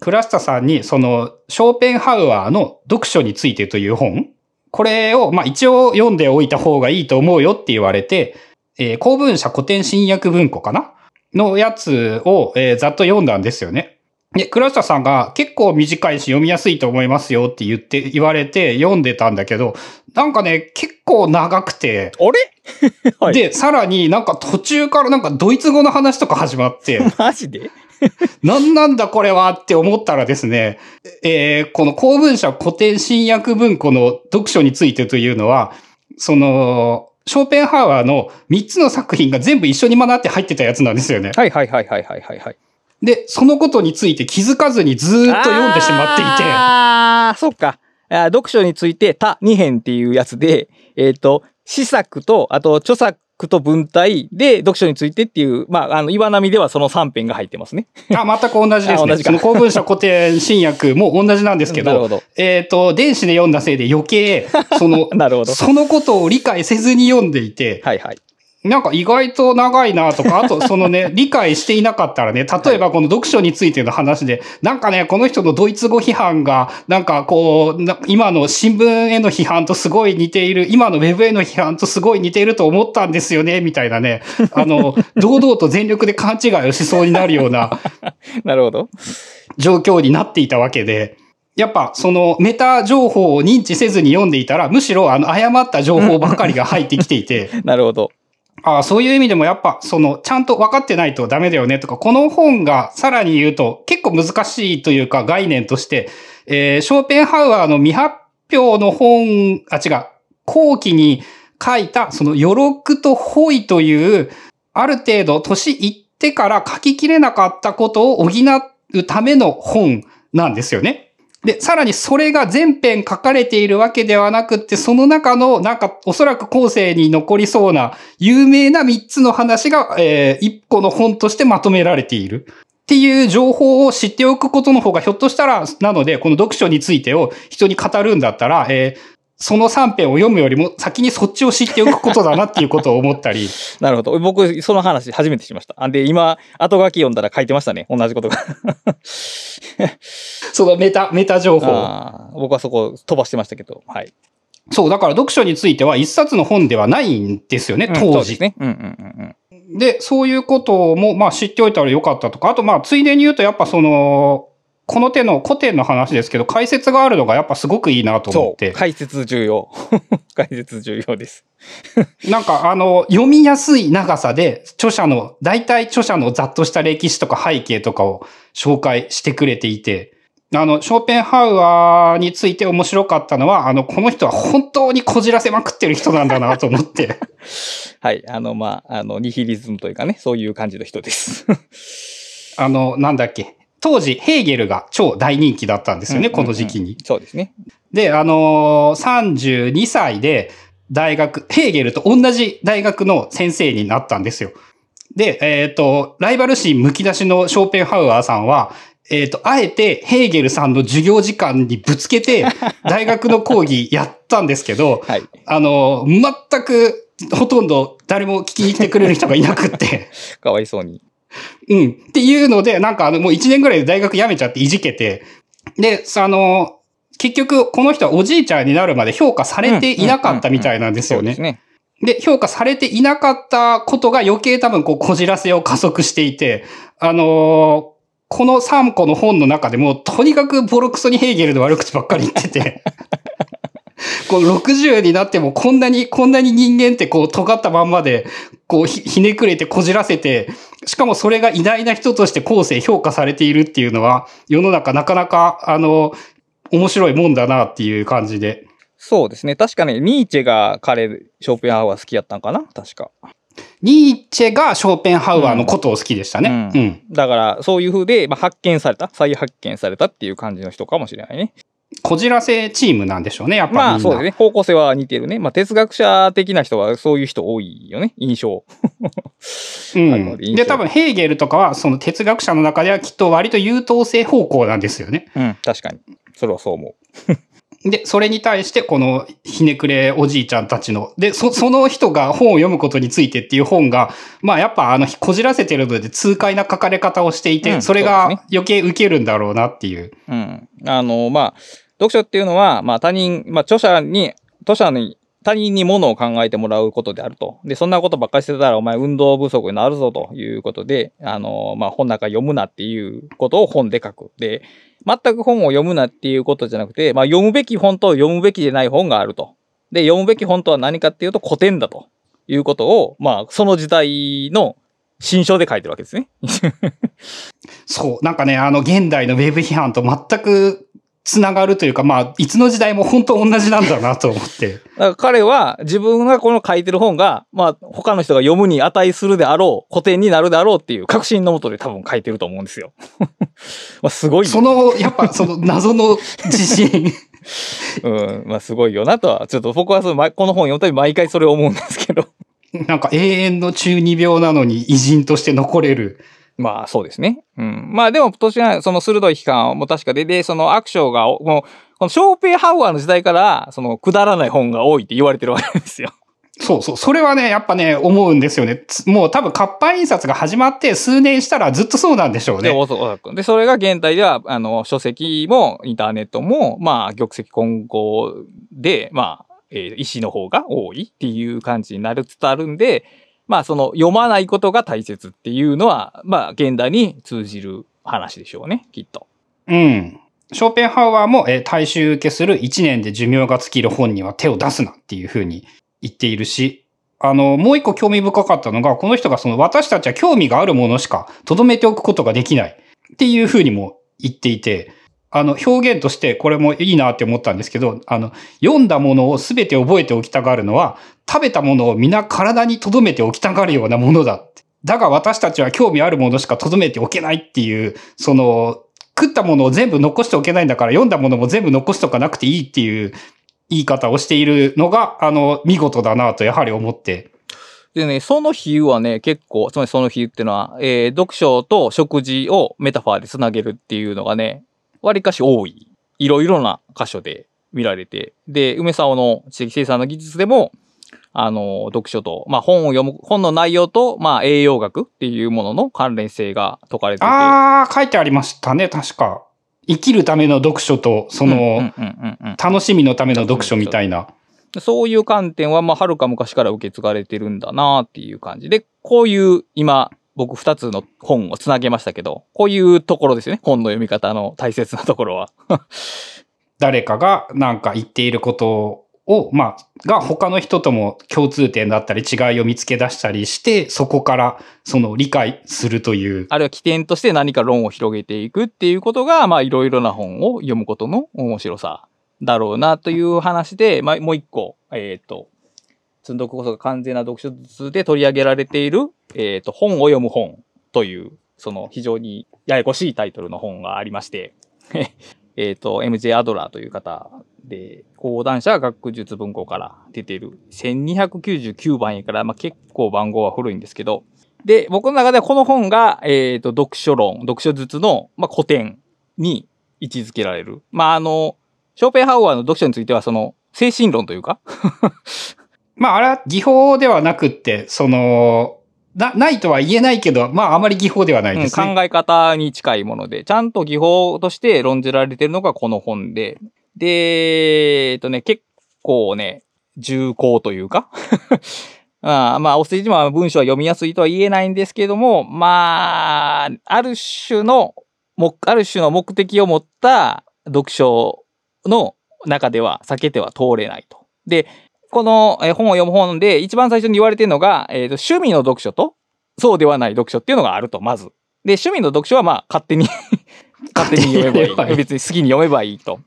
クラスタさんにそのショーペンハウアーの読書についてという本、これを、まあ一応読んでおいた方がいいと思うよって言われて、えー公文社古典新訳文庫かな？のやつを、えーざっと読んだんですよね。で、倉下さんが結構短いし読みやすいと思いますよって言って、言われて読んでたんだけど、なんかね、結構長くて、あれ？はい。で、さらになんか途中からなんかドイツ語の話とか始まって、マジで？何なんだこれはって思ったらですね、えーこの公文社古典新訳文庫の読書についてというのは、その、ショーペンハワーの3つの作品が全部一緒に学って入ってたやつなんですよね。はいはいはいはいはいはいはい。で、そのことについて気づかずにずーっと読んでしまっていて、ああ、そっか。読書について、他2編っていうやつで、えっ、と、詩作と、あと、著作と文体で読書についてっていう、まあ、あの、岩波ではその3編が入ってますね。あ、全く同じですね。あ同じかその公文社古典新訳 も同じなんですけど、なるほど。えっ、と、電子で読んだせいで余計、その、なるほど。そのことを理解せずに読んでいて、はいはい。なんか意外と長いなとか、あとそのね、理解していなかったらね、例えばこの読書についての話で、なんかね、この人のドイツ語批判が、なんかこう、な今の新聞への批判とすごい似ている、今のウェブへの批判とすごい似ていると思ったんですよね、みたいなね、あの、堂々と全力で勘違いをしそうになるような なるほど。状況になっていたわけで、やっぱそのメタ情報を認知せずに読んでいたら、むしろあの誤った情報ばっかりが入ってきていて、なるほど。ああ、そういう意味でもやっぱ、その、ちゃんと分かってないとダメだよねとか、この本がさらに言うと結構難しいというか概念として、えーショーペンハウアーの未発表の本、あ、違う、後期に書いた、その余力とホイという、ある程度年いってから書ききれなかったことを補うための本なんですよね。で、さらにそれが全編書かれているわけではなくって、その中の、なんか、おそらく後世に残りそうな、有名な3つの話が、えー、1個の本としてまとめられている。っていう情報を知っておくことの方が、ひょっとしたら、なので、この読書についてを人に語るんだったら、えーその3編を読むよりも先にそっちを知っておくことだなっていうことを思ったり、なるほど。僕、その話初めてしました。で、今、後書き読んだら書いてましたね。同じことが。そのメタ、メタ情報。僕はそこ飛ばしてましたけど。はい。そう、だから読書については一冊の本ではないんですよね、当時。ですね。うんうんうんで、そういうことも、まあ知っておいたらよかったとか、あとまあついでに言うとやっぱその、この手の古典の話ですけど、解説があるのがやっぱすごくいいなと。思って。解説重要。解説重要です。なんかあの、読みやすい長さで、著者の、大体著者のざっとした歴史とか背景とかを紹介してくれていて、あの、ショーペンハウアーについて面白かったのは、あの、この人は本当にこじらせまくってる人なんだなと思って。はい。あの、まあ、あの、ニヒリズムというかね、そういう感じの人です。あの、なんだっけ？当時、ヘーゲルが超大人気だったんですよね、うんうんうんこの時期に。そうですね。で、あのー32歳で大学、ヘーゲルと同じ大学の先生になったんですよ。で、えっ、と、ライバル心むき出しのショーペンハウアーさんは、えっ、と、あえてヘーゲルさんの授業時間にぶつけて、大学の講義やったんですけど、はい。あのー全く、ほとんど誰も聞きに来てくれる人がいなくって、かわいそうに。うん。っていうので、なんかあの、もう1年ぐらいで大学辞めちゃっていじけて、で、あの、結局、この人はおじいちゃんになるまで評価されていなかったみたいなんですよねです。ね。で、評価されていなかったことが余計多分こう、こじらせを加速していて、あのーこの3個の本の中でも、とにかくボロクソにヘーゲルの悪口ばっかり言ってて、こう60になってもこんなに、こんなに人間ってこう尖ったまんまで、こうひひねくれてこじらせて、しかもそれが偉大な人として後世評価されているっていうのは、世の中なかなか、あの、面白いもんだなっていう感じで。そうですね。確かね、ニーチェが彼、ショーペンハウアー好きやったんかな？確か。ニーチェがショーペンハウアーのことを好きでしたね。ううんん。だから、そういう風で、まあ、発見された、再発見されたっていう感じの人かもしれないね。こじらせチームなんでしょうね、やっぱ。まあ、そうですね。方向性は似てるね。まあ、哲学者的な人はそういう人多いよね。印象。うん。で、多分ヘーゲルとかは、その哲学者の中ではきっと割と優等生方向なんですよね。うん、確かに。それはそう思 で、それに対して、このひねくれおじいちゃんたちの、で、そ、その人が本を読むことについてっていう本が、まあやっぱあの、こじらせてるので痛快な書かれ方をしていて、うんそれがね余計受けるんだろうなっていう。う。うん。あの、まあ、読書っていうのは、まあ、他人、まあ、著者に、著者に、他人にものを考えてもらうことであると。で、そんなことばっかりしてたら、お前運動不足になるぞということで、あの、まあ、本なんか読むなっていうことを本で書く。で、全く本を読むなっていうことじゃなくて、まあ、読むべき本と読むべきでない本があると。で、読むべき本とは何かっていうと古典だということを、まあ、その時代の新書で書いてるわけですね。そう、なんかね、あの、現代のウェブ批判と全くつながるというか、まあ、いつの時代も本当同じなんだなと思って。だから彼は自分がこの書いてる本が、まあ他の人が読むに値するであろう、古典になるであろうっていう確信のもとで多分書いてると思うんですよ。まあすごいよ。その、やっぱその謎の自信。うん、まあすごいよなとは、ちょっと僕はそのまこの本読むたび毎回それを思うんですけど。なんか永遠の中二病なのに偉人として残れる。まあそうですね。うん。まあでも、年はその鋭い批判も確かで、で、その悪章が、もう、このショーペンハウアーの時代から、そのくだらない本が多いって言われてるわけですよ。そうそう。それはね、やっぱね、思うんですよね。つもう多分活版印刷が始まって数年したらずっとそうなんでしょうで、ね。おそらく。で、それが現代では、あの、書籍もインターネットも、まあ、玉石混合で、まあ、えー石の方が多いっていう感じになりつつあるんで、まあ、その、読まないことが大切っていうのは、まあ、現代に通じる話でしょうね、きっと。うん。ショーペンハウアーも、えー大衆受けする1年で寿命が尽きる本には手を出すなっていうふうに言っているし、あの、もう一個興味深かったのが、この人がその私たちは興味があるものしか留めておくことができないっていうふうにも言っていて、あの、表現としてこれもいいなって思ったんですけど、あの、読んだものを全て覚えておきたがるのは、食べたものを皆体に留めておきたがるようなものだって。だが私たちは興味あるものしか留めておけないっていう、その、食ったものを全部残しておけないんだから読んだものも全部残しとかなくていいっていう言い方をしているのが、あの、見事だなとやはり思って。でね、その比喩はね、結構、つまりその比喩っていうのは、えー、読書と食事をメタファーで繋げるっていうのがね、割かし多い。いろいろな箇所で見られて。で、梅沢の知的生産の技術でも、あの、読書と、まあ本を読む、本の内容と、まあ栄養学っていうものの関連性が解かれてて。ああ、書いてありましたね、確か。生きるための読書と、その、楽しみのための読書みたいな。そういう観点は、まあ、はるか昔から受け継がれてるんだなっていう感じで、こういう、今、僕二つの本をつなげましたけど、こういうところですよね。本の読み方の大切なところは。誰かがなんか言っていることを、まあ、が他の人とも共通点だったり違いを見つけ出したりして、そこからその理解するという。あるいは起点として何か論を広げていくっていうことが、まあいろいろな本を読むことの面白さだろうなという話で、まあもう一個、えっ、ー、と、積んどくこそが完全な読書術で取り上げられている、えっ、ー、と、本を読む本という、その非常にややこしいタイトルの本がありまして、えっと、MJ アドラーという方で、講談社学術文庫から出ている1299番やから、まあ、結構番号は古いんですけど、で、僕の中ではこの本が、えっ、ー、と、読書論、読書術の、まあ、古典に位置づけられる。まあ、あの、ショーペンハウアーの読書については、その、精神論というかまあ、あれは技法ではなくって、その、な、ないとは言えないけど、まあ、あまり技法ではないですね、うん、考え方に近いもので、ちゃんと技法として論じられてるのがこの本で、で、えっとね、結構ね、重厚というか。まあ、まあ、お世辞も文章は読みやすいとは言えないんですけども、まあ、ある種の、ある種の目的を持った読書の中では避けては通れないと。で、この本を読む本で一番最初に言われてるのが、えーと、趣味の読書とそうではない読書っていうのがあると、まず。で、趣味の読書はまあ勝手に 勝手に読めばいい。別に好きに読めばいいと。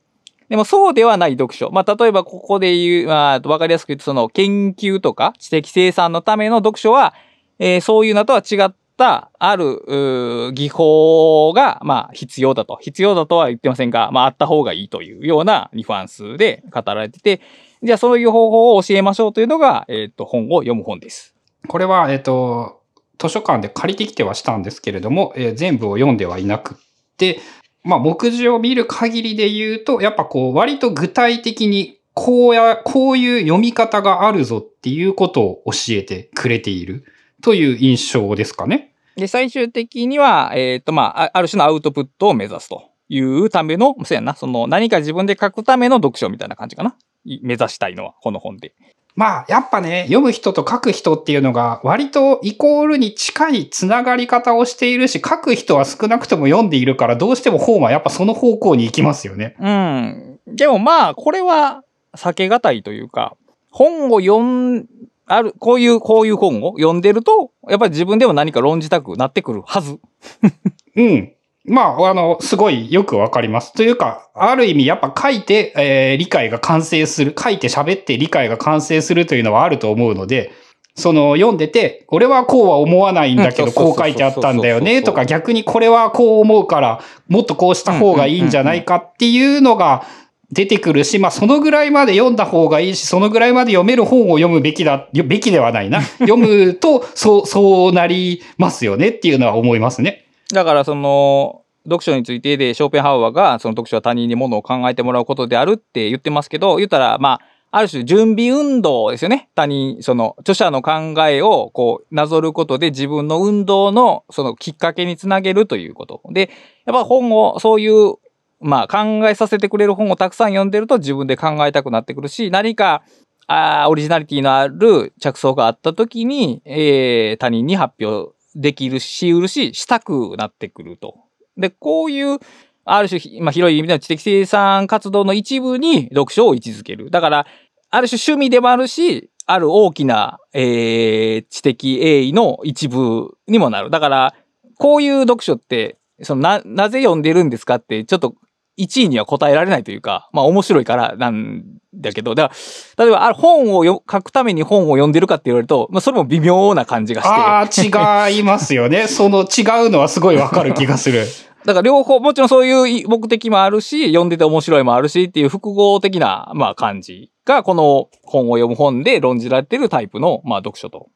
でもそうではない読書。まあ例えばここで言う、まあわかりやすく言うとその研究とか知的生産のための読書は、えー、そういうのとは違ったある技法がまあ必要だと。必要だとは言ってませんが、まああった方がいいというようなニュアンスで語られてて、じゃあそういう方法を教えましょうというのが、えっ、ー、と、本を読む本です。これは、えっ、ー、と、図書館で借りてきてはしたんですけれども、えー、全部を読んではいなくって、まあ、目次を見る限りで言うと、やっぱこう、割と具体的に、こうや、こういう読み方があるぞっていうことを教えてくれているという印象ですかね。で、最終的には、えっ、ー、と、まあ、ある種のアウトプットを目指すというための、そうやな、その何か自分で書くための読書みたいな感じかな。目指したいのは、この本で。まあ、やっぱね、読む人と書く人っていうのが割とイコールに近いつながり方をしているし、書く人は少なくとも読んでいるから、どうしても本はやっぱその方向に行きますよね。うん。でもまあ、これは避けがたいというか、本を読ん、ある、こういう、こういう本を読んでると、やっぱり自分でも何か論じたくなってくるはず。うん。まあ、あの、すごいよくわかります。というか、ある意味やっぱ書いて、えー、理解が完成する、書いて喋って理解が完成するというのはあると思うので、その読んでて、俺はこうは思わないんだけど、こう書いてあったんだよね、とか逆にこれはこう思うから、もっとこうした方がいいんじゃないかっていうのが出てくるし、まあそのぐらいまで読んだ方がいいし、そのぐらいまで読める本を読むべきだ、べきではないな。読むと、そう、そうなりますよねっていうのは思いますね。だからその、読書についてで、ショーペンハウアーが、その読書は他人にものを考えてもらうことであるって言ってますけど、言ったら、まあ、ある種準備運動ですよね。他人、その著者の考えをこうなぞることで自分の運動のそのきっかけにつなげるということ。で、やっぱ本をそういうまあ考えさせてくれる本をたくさん読んでると自分で考えたくなってくるし、何かあオリジナリティのある着想があった時に、えー、他人に発表できるし、うるし、したくなってくるとで、こういう、ある種、まあ、広い意味での知的生産活動の一部に読書を位置づける。だから、ある種趣味でもあるし、ある大きな、えー、知的栄意の一部にもなる。だから、こういう読書って、そのな、なぜ読んでるんですかって、ちょっと1位には答えられないというか、まあ面白いからなんだけど、だから、例えば、あ本をよ書くために本を読んでるかって言われると、まあそれも微妙な感じがして。ああ、違いますよね。その違うのはすごいわかる気がする。だから両方、もちろんそういう目的もあるし、読んでて面白いもあるしっていう複合的な、まあ感じが、この本を読む本で論じられているタイプの、まあ読書と。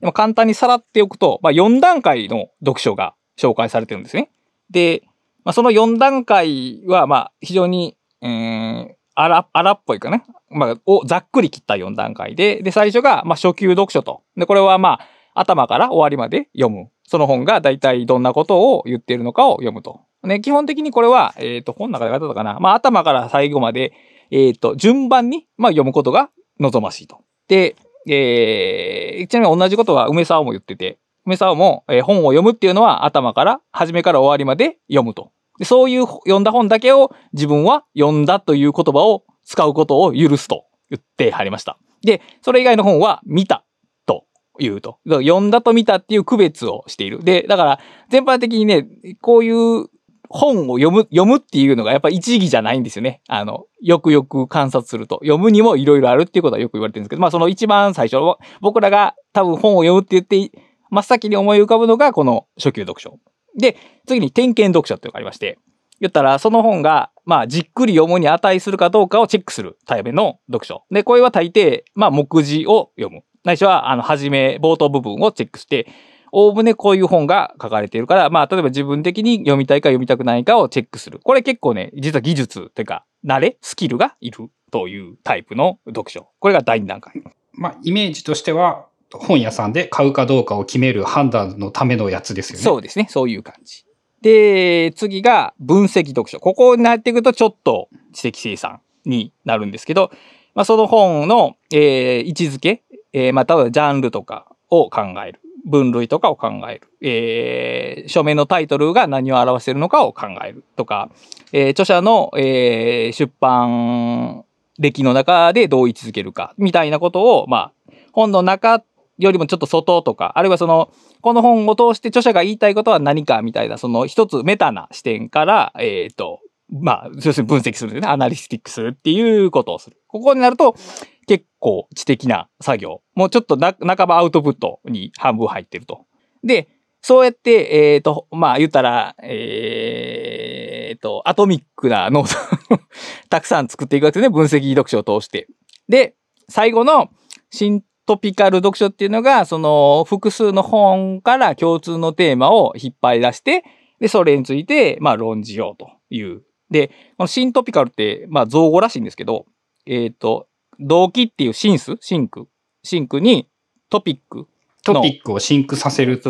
でも簡単にさらっておくと、まあ4段階の読書が紹介されてるんですね。で、まあその4段階は、まあ非常に、うーん、荒、荒っぽいかね。まあ、をざっくり切った4段階で、で、最初が、まあ初級読書と。で、これはまあ、頭から終わりまで読む。その本が大体どんなことを言っているのかを読むと。ね、基本的にこれは、えっ、と、本の中で書いてたかな。まあ、頭から最後まで、えっ、と、順番に、まあ、読むことが望ましいと。で、えー、ちなみに同じことは梅沢も言ってて、梅沢も、えー本を読むっていうのは頭から、初めから終わりまで読むと。でそういう読んだ本だけを自分は読んだという言葉を使うことを許すと言ってはりました。で、それ以外の本は見たと言うと。だから読んだと見たっていう区別をしている。で、だから全般的にね、こういう本を読む、読むっていうのがやっぱ一義じゃないんですよね。あの、よくよく観察すると。読むにもいろいろあるっていうことはよく言われてるんですけど、まあその一番最初、僕らが多分本を読むって言って、真っ先に思い浮かぶのがこの初級読書。で、次に点検読書っていうのがありまして、言ったらその本が、まあじっくり読むに値するかどうかをチェックするタイプの読書。で、これは大抵、まあ目次を読む。ないしは、あの、はじめ、冒頭部分をチェックして、おおむねこういう本が書かれているから、まあ、例えば自分的に読みたいか読みたくないかをチェックする。これ結構ね、実は技術というか、慣れ、スキルがいるというタイプの読書。これが第2段階。まあ、イメージとしては、本屋さんで買うかどうかを決める判断のためのやつですよね。そうですね。そういう感じ。で、次が分析読書。ここになっていくとちょっと知的生産になるんですけど、まあ、その本の、えー位置づけ、えーまあ、例えばジャンルとかを考える。分類とかを考える。えー書面のタイトルが何を表しているのかを考えるとか、えー著者の、えー出版歴の中でどう位置づけるか、みたいなことを、まあ、本の中よりもちょっと外とか、あるいはその、この本を通して著者が言いたいことは何かみたいな、その一つメタな視点から、えっ、と、まあ、要するに分析するんですね。 analytic するっていうことをする。ここになると、結構知的な作業。もうちょっとな、半ばアウトプットに半分入ってると。で、そうやって、えっ、と、まあ言ったら、えっ、と、アトミックなノート たくさん作っていくわけですね。分析読書を通して。で、最後のシントピカル読書っていうのが、その複数の本から共通のテーマを引っ張り出して、で、それについて、まあ論じようという。で、この syntopical って、まあ造語らしいんですけど、えっ、と、同期っていう syn、sync、sync にトピック、トピックを sync させる。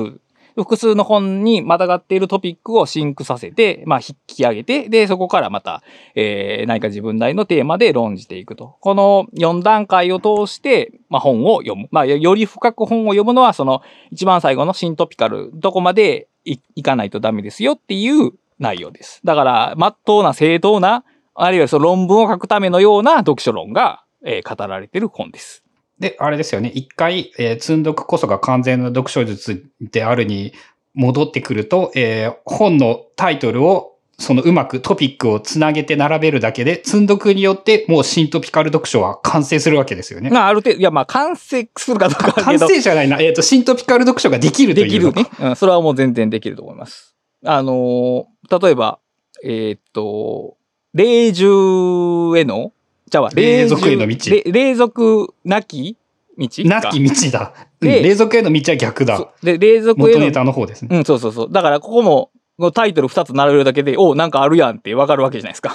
複数の本にまたがっているトピックを sync させて、まあ、引き上げて、で、そこからまた、えー何か自分なりのテーマで論じていくと。この4段階を通して、まあ、本を読む。まあ、より深く本を読むのは、その、一番最後のシントピカル、どこまでいいかないとダメですよっていう内容です。だから、まっとうな正当な、あるいはその論文を書くためのような読書論が、えー語られている本です。で、あれですよね。一回、えー積んどくこそが完全な読書術であるに戻ってくると、えー本のタイトルを、そのうまくトピックをつなげて並べるだけで、積んどくによってもうシントピカル読書は完成するわけですよね。まあ、ある程度、いや、まあ、完成するかどうか完ど、成じゃないな。えっ、と、シントピカル読書ができるとできいうのかるね。うん、それはもう全然できると思います。あのー例えば、えーっと、霊獣への、じゃあ、霊俗への道霊霊俗なき道なき道だ。うんで霊俗への道は逆だ。で、霊俗への元ネタの方ですね。うん、そうそうそう。だから、ここも、このタイトル2つ並べるだけで、おなんかあるやんってわかるわけじゃないですか。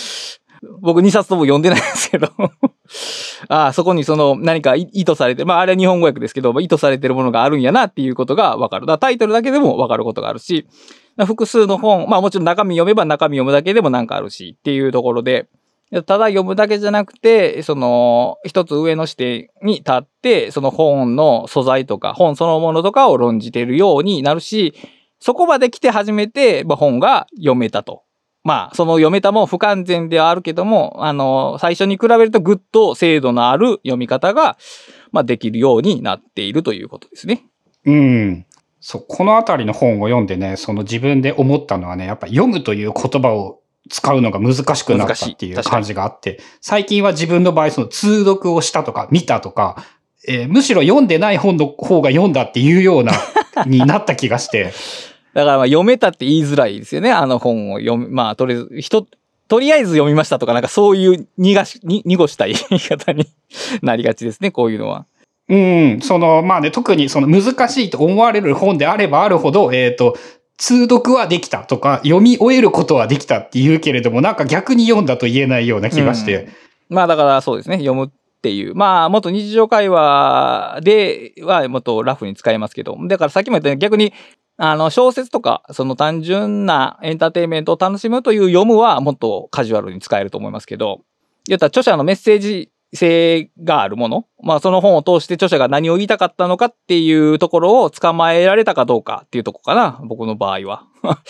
僕2冊とも読んでないですけど。ああ、そこにその何か意意図されて、まああれは日本語訳ですけど、まあ意図されてるものがあるんやなっていうことがわかる。だタイトルだけでもわかることがあるし、複数の本、まあもちろん中身読めば中身読むだけでもなんかあるしっていうところで、ただ読むだけじゃなくて、その、一つ上の視点に立って、その本の素材とか、本そのものとかを論じているようになるし、そこまで来て初めて、まあ、本が読めたとまあ、その読めたも不完全ではあるけども、あの、最初に比べるとぐっと精度のある読み方が、まあ、できるようになっているということですね。うん。そう、このあたりの本を読んでね、その自分で思ったのはね、やっぱ読むという言葉を使うのが難しくなったっていう感じがあって、最近は自分の場合、その通読をしたとか見たとか、えーむしろ読んでない本の方が読んだっていうような、になった気がして、だからまあ読めたって言いづらいですよね。あの本を読み、まあとりあえず、人、とりあえず読みましたとか、なんかそういう逃がし、に濁した言い方になりがちですね、こういうのは。うん、その、まあね、特にその難しいと思われる本であればあるほど、えっ、と、通読はできたとか、読み終えることはできたって言うけれども、なんか逆に読んだと言えないような気がして。まあだからそうですね、読むっていう。まあ、もっと日常会話ではもっとラフに使えますけど、だからさっきも言ったように逆に、あの、小説とか、その単純なエンターテインメントを楽しむという読むはもっとカジュアルに使えると思いますけど、言ったら著者のメッセージ性があるもの、まあその本を通して著者が何を言いたかったのかっていうところを捕まえられたかどうかっていうとこかな、僕の場合は。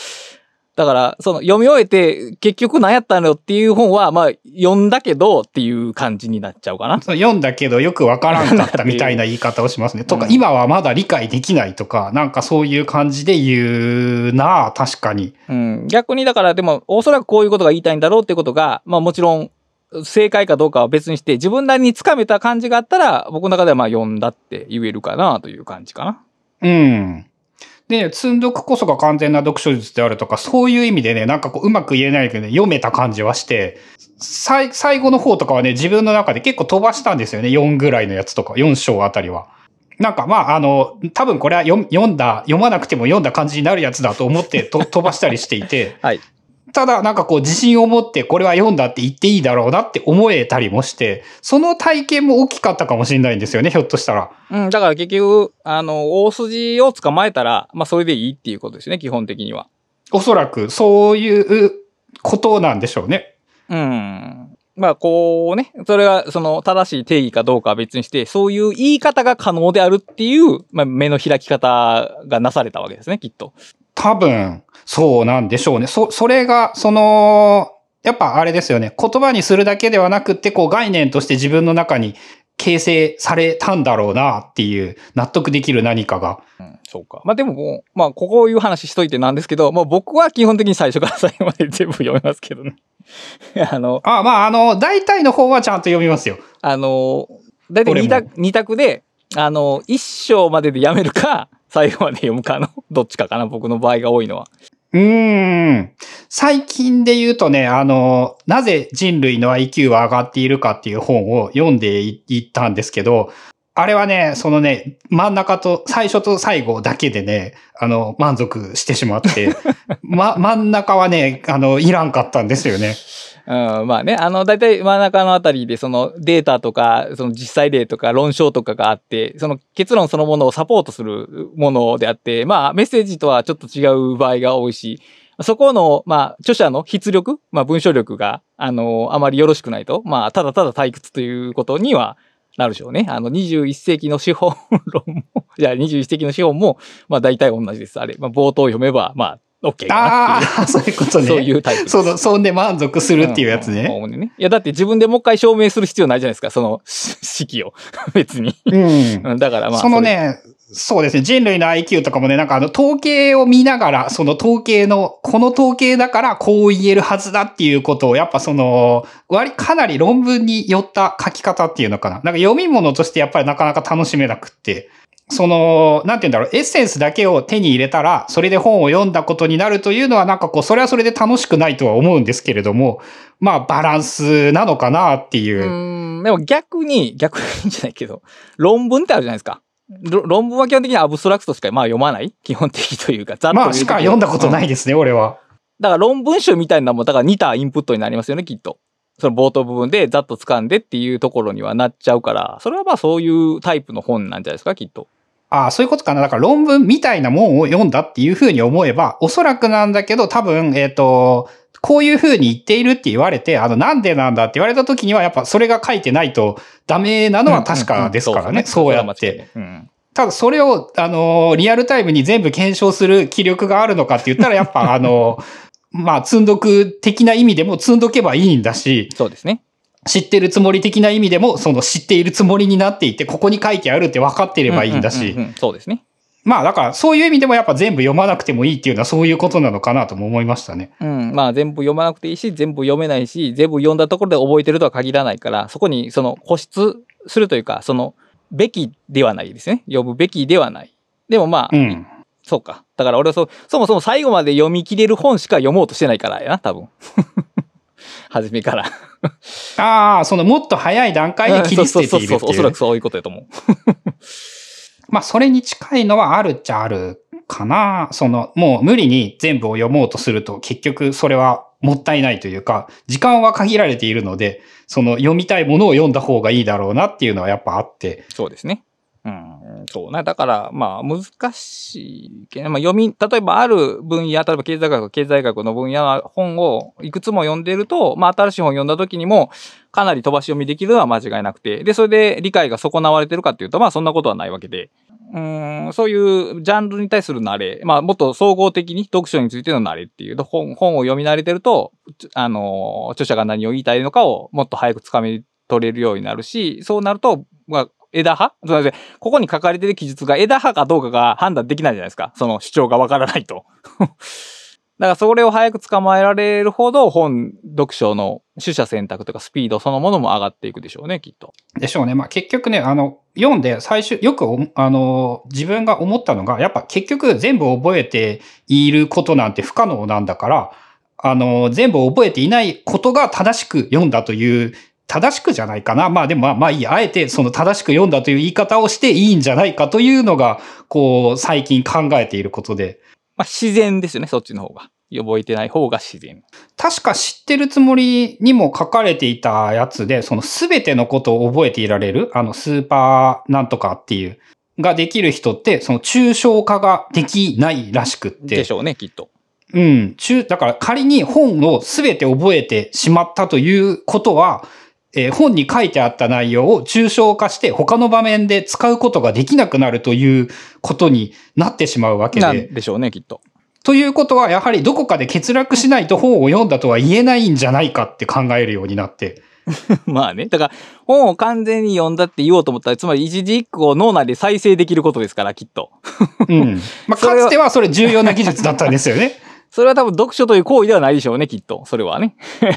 だから、その読み終えて結局何やったのよっていう本は、まあ読んだけどっていう感じになっちゃうかな。読んだけどよくわからんかったみたいな言い方をしますね。とか、うん今はまだ理解できないとか、なんかそういう感じで言うなあ確かに。うん、逆にだからでもおそらくこういうことが言いたいんだろうっていうことが、まあもちろん正解かどうかは別にして自分なりにつかめた感じがあったら僕の中ではまあ読んだって言えるかなという感じかな。うん。で、積んどくこそが完全な読書術であるとか、そういう意味でね、なんかこう、うまく言えないけどね、読めた感じはして、最最後の方とかはね、自分の中で結構飛ばしたんですよね。4ぐらいのやつとか、4章あたりは。なんかまあ、あの、多分これは読読んだ、読まなくても読んだ感じになるやつだと思ってと 飛ばしたりしていて、はい。ただなんかこう自信を持ってこれは読んだって言っていいだろうなって思えたりもして、その体験も大きかったかもしれないんですよね、ひょっとしたら。うん、だから結局、あの、大筋を捕まえたら、まあそれでいいっていうことですね、基本的には。おそらくそういうことなんでしょうね。うん。まあこうね、それがその正しい定義かどうかは別にして、そういう言い方が可能であるっていう、まあ、目の開き方がなされたわけですね、きっと。多分、そうなんでしょうね。そ、それが、その、やっぱあれですよね。言葉にするだけではなくって、こう概念として自分の中に形成されたんだろうなっていう納得できる何かが。うん、そうか。まあでもまあここいう話しといてなんですけど、まあ僕は基本的に最初から最後まで全部読めますけどね。あの、あまあ、あの、大体の方はちゃんと読みますよ。あの、だいたい2俺も択二択で、あの、一章まででやめるか、最後まで読むかの、どっちかかな、僕の場合が多いのは。うーん。最近で言うとね、あの、なぜ人類の IQ は上がっているかっていう本を読んでいいったんですけど、あれはね、そのね、真ん中と、最初と最後だけでね、あの、満足してしまって、ま、真ん中はね、あの、いらんかったんですよね。うん、まあね、あの、だいたい真ん中のあたりで、そのデータとか、その実際例とか論証とかがあって、その結論そのものをサポートするものであって、まあ、メッセージとはちょっと違う場合が多いし、そこの、まあ、著者の筆力、まあ、文章力が、あの、あまりよろしくないと、まあ、ただただ退屈ということにはなるでしょうね。あの、21世紀の資本論も、じゃあ21世紀の資本も、まあ、大体同じです。あれ、まあ、冒頭読めば、まあ、OK かなっていう。ああ、そういうことね。そういうタイプ。その、そんで満足するっていうやつんんね。主にね。いや、だって自分でもう一回証明する必要ないじゃないですか、その式を。別に。うん。うんだからまあ。そのね、そうですね。人類の IQ とかもね、なんかあの統計を見ながら、その統計の、この統計だからこう言えるはずだっていうことを、やっぱその、割、かなり論文によった書き方っていうのかな。なんか読み物としてやっぱりなかなか楽しめなくって。その、なんて言うんだろう、エッセンスだけを手に入れたら、それで本を読んだことになるというのは、なんかこう、それはそれで楽しくないとは思うんですけれども、まあ、バランスなのかなっていうう。ーん、でも逆に、逆にじゃないけど、論文ってあるじゃないですか。ろ論文は基本的にアブストラクトしかまあ読まない基本的というか、ざっとまあ、しか読んだことないい。ですね、俺は。だから論文集みたいなのも、だから似たインプットになりますよね、きっと。その冒頭部分でざっと掴んでっていうところにはなっちゃうから、それはまあそういうタイプの本なんじゃないですか、きっと。ああ、そういうことかな。だから論文みたいなもんを読んだっていうふうに思えば、おそらくなんだけど、多分、えっ、と、こういうふうに言っているって言われて、あの、なんでなんだって言われた時には、やっぱそれが書いてないとダメなのは確かですからね。そうやって。。うんただそれを、あの、リアルタイムに全部検証する気力があるのかって言ったら、やっぱあの、まあ、積んどく的な意味でも積んどけばいいんだし、そうですね。知ってるつもり的な意味でも、その知っているつもりになっていて、ここに書いてあるって分かってればいいんだしそうですね。まあだからそういう意味でもやっぱ全部読まなくてもいいっていうのはそういうことなのかなとも思いましたね。うん。まあ全部読まなくていいし、全部読めないし、全部読んだところで覚えてるとは限らないから、そこにその固執するというか、その、べきではないですね。読むべきではない。でもまあ、うん。そうか。だから俺はそ、そもそも最後まで読み切れる本しか読もうとしてないからやな、多分。初めから。ああ、そのもっと早い段階で切り捨てているって そうそうそうそう。おいうそらく。そういうことやと思う。まあそれに近いのはあるっちゃあるかな。そのもう無理に全部を読もうとすると結局それはもったいないというか、時間は限られているので、その読みたいものを読んだ方がいいだろうなっていうのはやっぱあって。そうですね。うん、そうね。だから、まあ、難しいけど、まあ、読み、例えばある分野、例えば経済学、経済学の分野の本をいくつも読んでると、まあ、新しい本を読んだ時にも、かなり飛ばし読みできるのは間違いなくて、で、それで理解が損なわれてるかっていうと、まあ、そんなことはないわけで、うん、そういうジャンルに対する慣れ、まあ、もっと総合的に読書についての慣れっていうと、本、本を読み慣れてると、あの、著者が何を言いたいのかをもっと早くつかみ取れるようになるし、そうなると、まあ、枝葉？すみません。ここに書かれてる記述が枝葉かどうかが判断できないじゃないですか。その主張がわからないと。だからそれを早く捕まえられるほど本、読書の取捨選択とかスピードそのものも上がっていくでしょうね、きっと。でしょうね。まあ結局ね、あの、読んで最初、よくあの、自分が思ったのが、やっぱ結局全部覚えていることなんて不可能なんだから、あの、全部覚えていないことが正しく読んだという、正しくじゃないかな。まあでもまあまあいいや。あえてその正しく読んだという言い方をしていいんじゃないかというのが、こう、最近考えていることで。まあ自然ですよね、そっちの方が。覚えてない方が自然。確か知ってるつもりにも書かれていたやつで、そのすべてのことを覚えていられる、あのスーパーなんとかっていう、ができる人って、その抽象化ができないらしくって。でしょうね、きっと。うん。中、だから仮に本をすべて覚えてしまったということは、えー本に書いてあった内容を抽象化して他の場面で使うことができなくなるということになってしまうわけなんで。でしょうね、きっと。ということは、やはりどこかで欠落しないと本を読んだとは言えないんじゃないかって考えるようになって。まあね。だから、本を完全に読んだって言おうと思ったら、つまり一字一句を脳内で再生できることですから、きっと。うん。まあ、かつてはそれ重要な技術だったんですよね。それは多分読書という行為ではないでしょうね、きっと。それはね。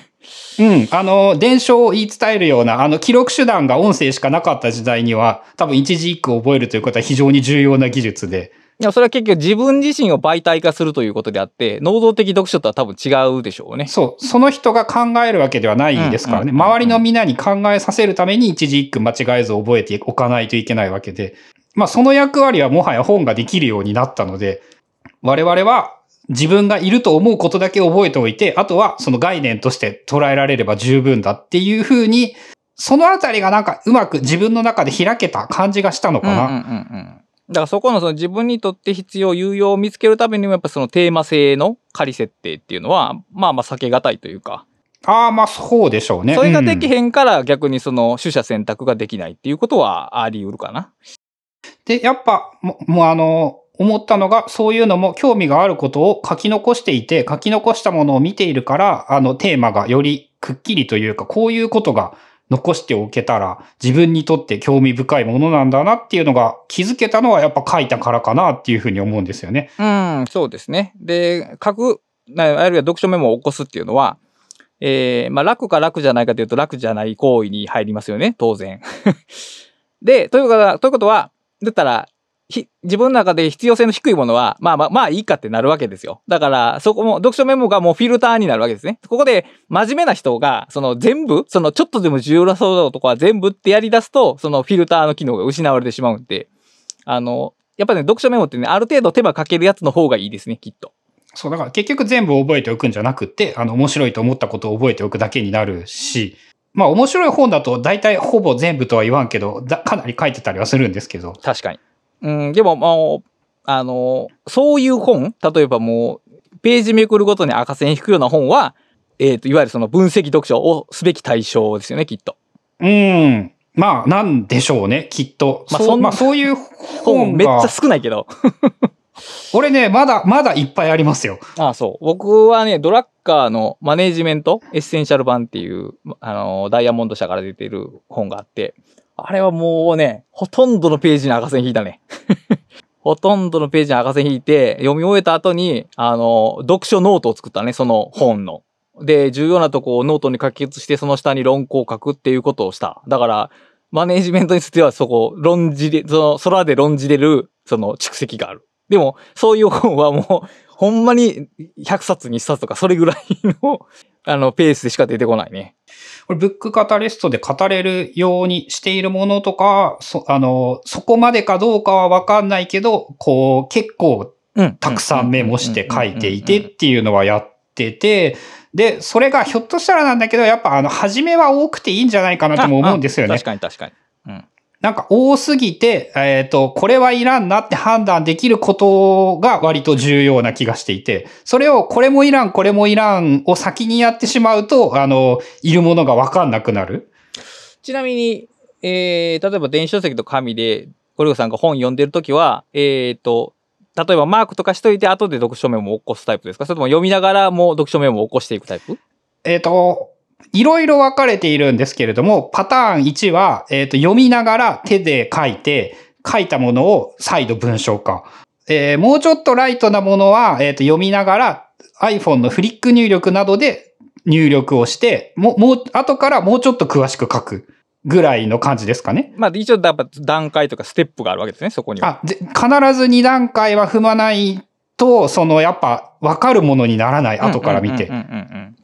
うん。あの、伝承を言い伝えるような、あの、記録手段が音声しかなかった時代には、多分一字一句を覚えるということは非常に重要な技術で。いや、それは結局自分自身を媒体化するということであって、能動的読書とは多分違うでしょうね。そう。その人が考えるわけではないですからね。周りの皆に考えさせるために一字一句間違えず覚えておかないといけないわけで。まあ、その役割はもはや本ができるようになったので、我々は自分がいると思うことだけ覚えておいて、あとはその概念として捉えられれば十分だっていうふうに、そのあたりがなんかうまく自分の中で開けた感じがしたのかな。うんうんうんうん。だからそこのその自分にとって必要、有用を見つけるためにもやっぱそのテーマ性の仮設定っていうのは、まあまあ避けがたいというか、ああ、まあそうでしょうね。それができうんへんから逆にその取捨選択ができないっていうことはあり得るかな。で、やっぱ、ももうあの、思ったのが、そういうのも興味があることを書き残していて、書き残したものを見ているから、あの、テーマがよりくっきりというか、こういうことが残しておけたら、自分にとって興味深いものなんだなっていうのが気づけたのは、やっぱ書いたからかなっていうふうに思うんですよね。うん、そうですね。で、書く、あるいは読書メモを起こすっていうのは、えー、まあ楽か楽じゃないかというと楽じゃない行為に入りますよね、当然。で、ということは、ということは、だったら、自分の中で必要性の低いものは、まあまあ、まあいいかってなるわけですよ。だから、そこも、読書メモがもうフィルターになるわけですね。ここで、真面目な人が、その全部、そのちょっとでも重要なそうなとこは全部ってやり出すと、そのフィルターの機能が失われてしまうんで、あの、やっぱね、読書メモってね、ある程度手間かけるやつの方がいいですね、きっと。そう、だから結局全部覚えておくんじゃなくって、あの、面白いと思ったことを覚えておくだけになるし、まあ面白い本だと大体ほぼ全部とは言わんけど、だかなり書いてたりはするんですけど、確かに。うん、でももう、あの、そういう本、例えばもう、ページめくるごとに赤線引くような本は、えっ、と、いわゆるその分析読書をすべき対象ですよね、きっと。うん。まあ、なんでしょうね、きっと。まあそんまあ、そういう本めっちゃ少ないけど。俺ね、まだ、まだいっぱいありますよ。ああ、そう。僕はね、ドラッカーのマネージメントエッセンシャル版っていう、あの、ダイヤモンド社から出てる本があって、あれはもうね、ほとんどのページに赤線引いたね。ほとんどのページに赤線引いて、読み終えた後に、あの、読書ノートを作ったね、その本の。で、重要なとこをノートに書き写して、その下に論考を書くっていうことをした。だから、マネージメントについてはそこ、論じれ、その、空で論じれる、その蓄積がある。でも、そういう本はもう、ほんまに100冊に1冊とか、それぐらいの、あの、ペースでしか出てこないね。これ、ブックカタリストで語れるようにしているものとか、そ、あの、そこまでかどうかはわかんないけど、こう、結構うん。たくさんメモして書いていてっていうのはやってて、で、それがひょっとしたらなんだけど、やっぱあの、初めは多くていいんじゃないかなとも思うんですよね確。かに確かに。うん。なんか多すぎて、えっ、と、これはいらんなって判断できることが割と重要な気がしていて、それをこれもいらん、これもいらんを先にやってしまうと、あの、いるものがわかんなくなる。ちなみに、えー、例えば電子書籍と紙で、ゴリゴさんが本読んでるときは、えっ、と、例えばマークとかしといて後で読書メモを起こすタイプですか？それとも読みながらも読書メモを起こしていくタイプ？えっ、と、いろいろ分かれているんですけれども、パターン1は、えっ、と、読みながら手で書いて、書いたものを再度文章化。えーもうちょっとライトなものは、えっ、と、読みながら iPhone のフリック入力などで入力をして、もう、もう、後からもうちょっと詳しく書くぐらいの感じですかね。まあ一応やっぱ段階とかステップがあるわけですね、そこには。あ、で必ず2段階は踏まないと、その、やっぱ、分かるものにならない、後から見て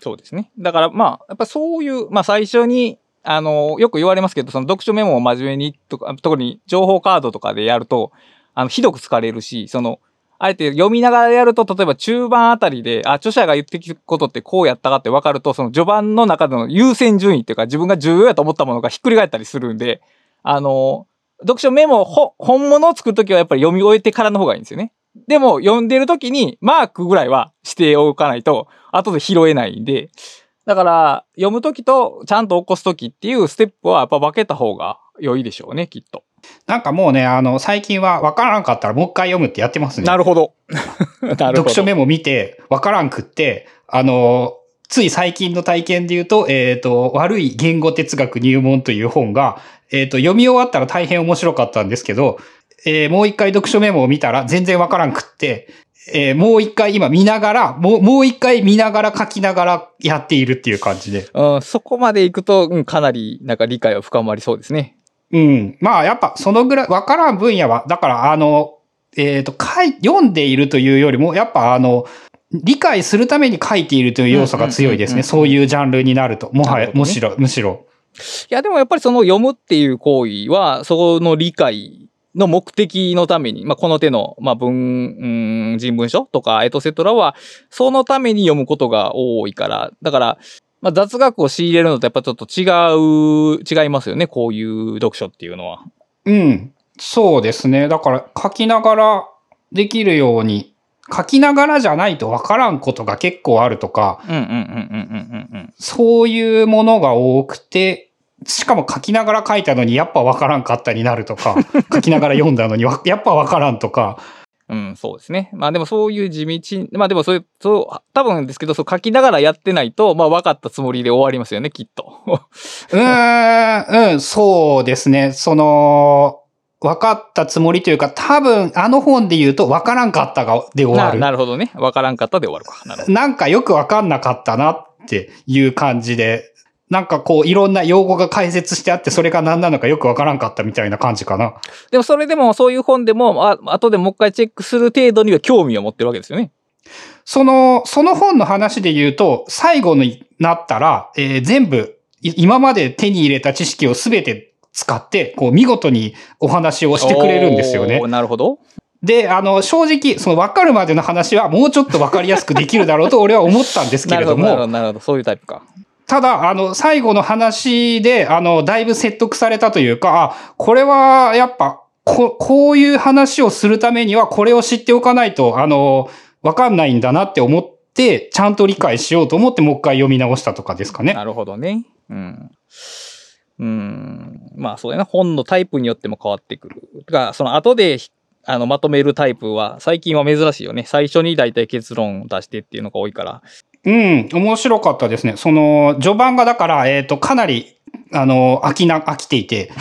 そうですね。だからまあ、やっぱそういう、まあ最初に、あの、よく言われますけど、その読書メモを真面目にとか、特に情報カードとかでやると、あの、ひどく疲れるし、その、あえて読みながらやると、例えば中盤あたりで、あ、著者が言ってきたことってこうやったかって分かると、その序盤の中での優先順位っていうか、自分が重要やと思ったものがひっくり返ったりするんで、あの、読書メモ、本物を作るときはやっぱり読み終えてからの方がいいんですよね。でも、読んでるときにマークぐらいはしておかないと、後で拾えないんで、だから、読むときとちゃんと起こすときっていうステップはやっぱ分けた方が良いでしょうね、きっと。なんかもうね、あの、最近は分からんかったらもう一回読むってやってますね。なるほど。ほど。読書メモ見て分からんくって、あの、つい最近の体験で言うと、えっ、と、悪い言語哲学入門という本が、えっ、と、読み終わったら大変面白かったんですけど、えーもう一回読書メモを見たら全然分からんくって、えーもう一回今見ながら、もう、もう一回見ながら書きながらやっているっていう感じで。うん、そこまで行くと、うん、かなりなんか理解は深まりそうですね。うん。まあ、やっぱ、そのぐらい、わからん分野は、だから、あの、えっ、と、書い、読んでいるというよりも、やっぱ、あの、理解するために書いているという要素が強いですね。そういうジャンルになると。もはや、ねむしろ、むしろ。いや、でもやっぱりその読むっていう行為は、その理解の目的のために、まあ、この手の、まあ、文、うん、人文書とかエトセトラは、そのために読むことが多いから、だから、まあ、雑学を仕入れるのとやっぱちょっと違う、違いますよね、こういう読書っていうのは。うん。そうですね。だから、書きながらできるように、書きながらじゃないとわからんことが結構あるとか、うんうんうんうんうんうんうん。そういうものが多くて、しかも書きながら書いたのにやっぱわからんかったになるとか、書きながら読んだのにわやっぱわからんとか、うん、そうですね。まあでもそういう地道、まあでもそういう、そう、多分ですけど、そう書きながらやってないと、まあ分かったつもりで終わりますよね、きっと。うーん、うん、そうですね。その、分かったつもりというか、多分、あの本で言うと、分からんかったが、で終わなる。なるほどね。分からんかったで終わるか。なるほど。なんかよく分かんなかったなっていう感じで、なんかこう、いろんな用語が解説してあって、それが何なのかよく分からんかったみたいな感じかな。でもそれでもそういう本でも、あ後でもう一回チェックする程度には興味を持ってるわけですよね。その、その本の話で言うと、最後になったら、えー全部、い今まで手に入れた知識をすべて使って、こう、見事にお話をしてくれるんですよね。なるほど。で、あの、正直、その分かるまでの話はもうちょっと分かりやすくできるだろうと俺は思ったんですけれども、なるほど、なるほど。そういうタイプか。ただ、あの、最後の話で、あの、だいぶ説得されたというか、あ、これはやっぱ、ここういう話をするためにはこれを知っておかないと、あの、分かんないんだなって思って、ちゃんと理解しようと思ってもう一回読み直したとかですかね。なるほどね。うん。うん。まあそうやな。本のタイプによっても変わってくる。だから、その後で、あの、まとめるタイプは、最近は珍しいよね。最初に大体結論を出してっていうのが多いから。うん、面白かったですね。その、序盤がだから、えっ、と、かなり、あの、飽きな、飽きていて、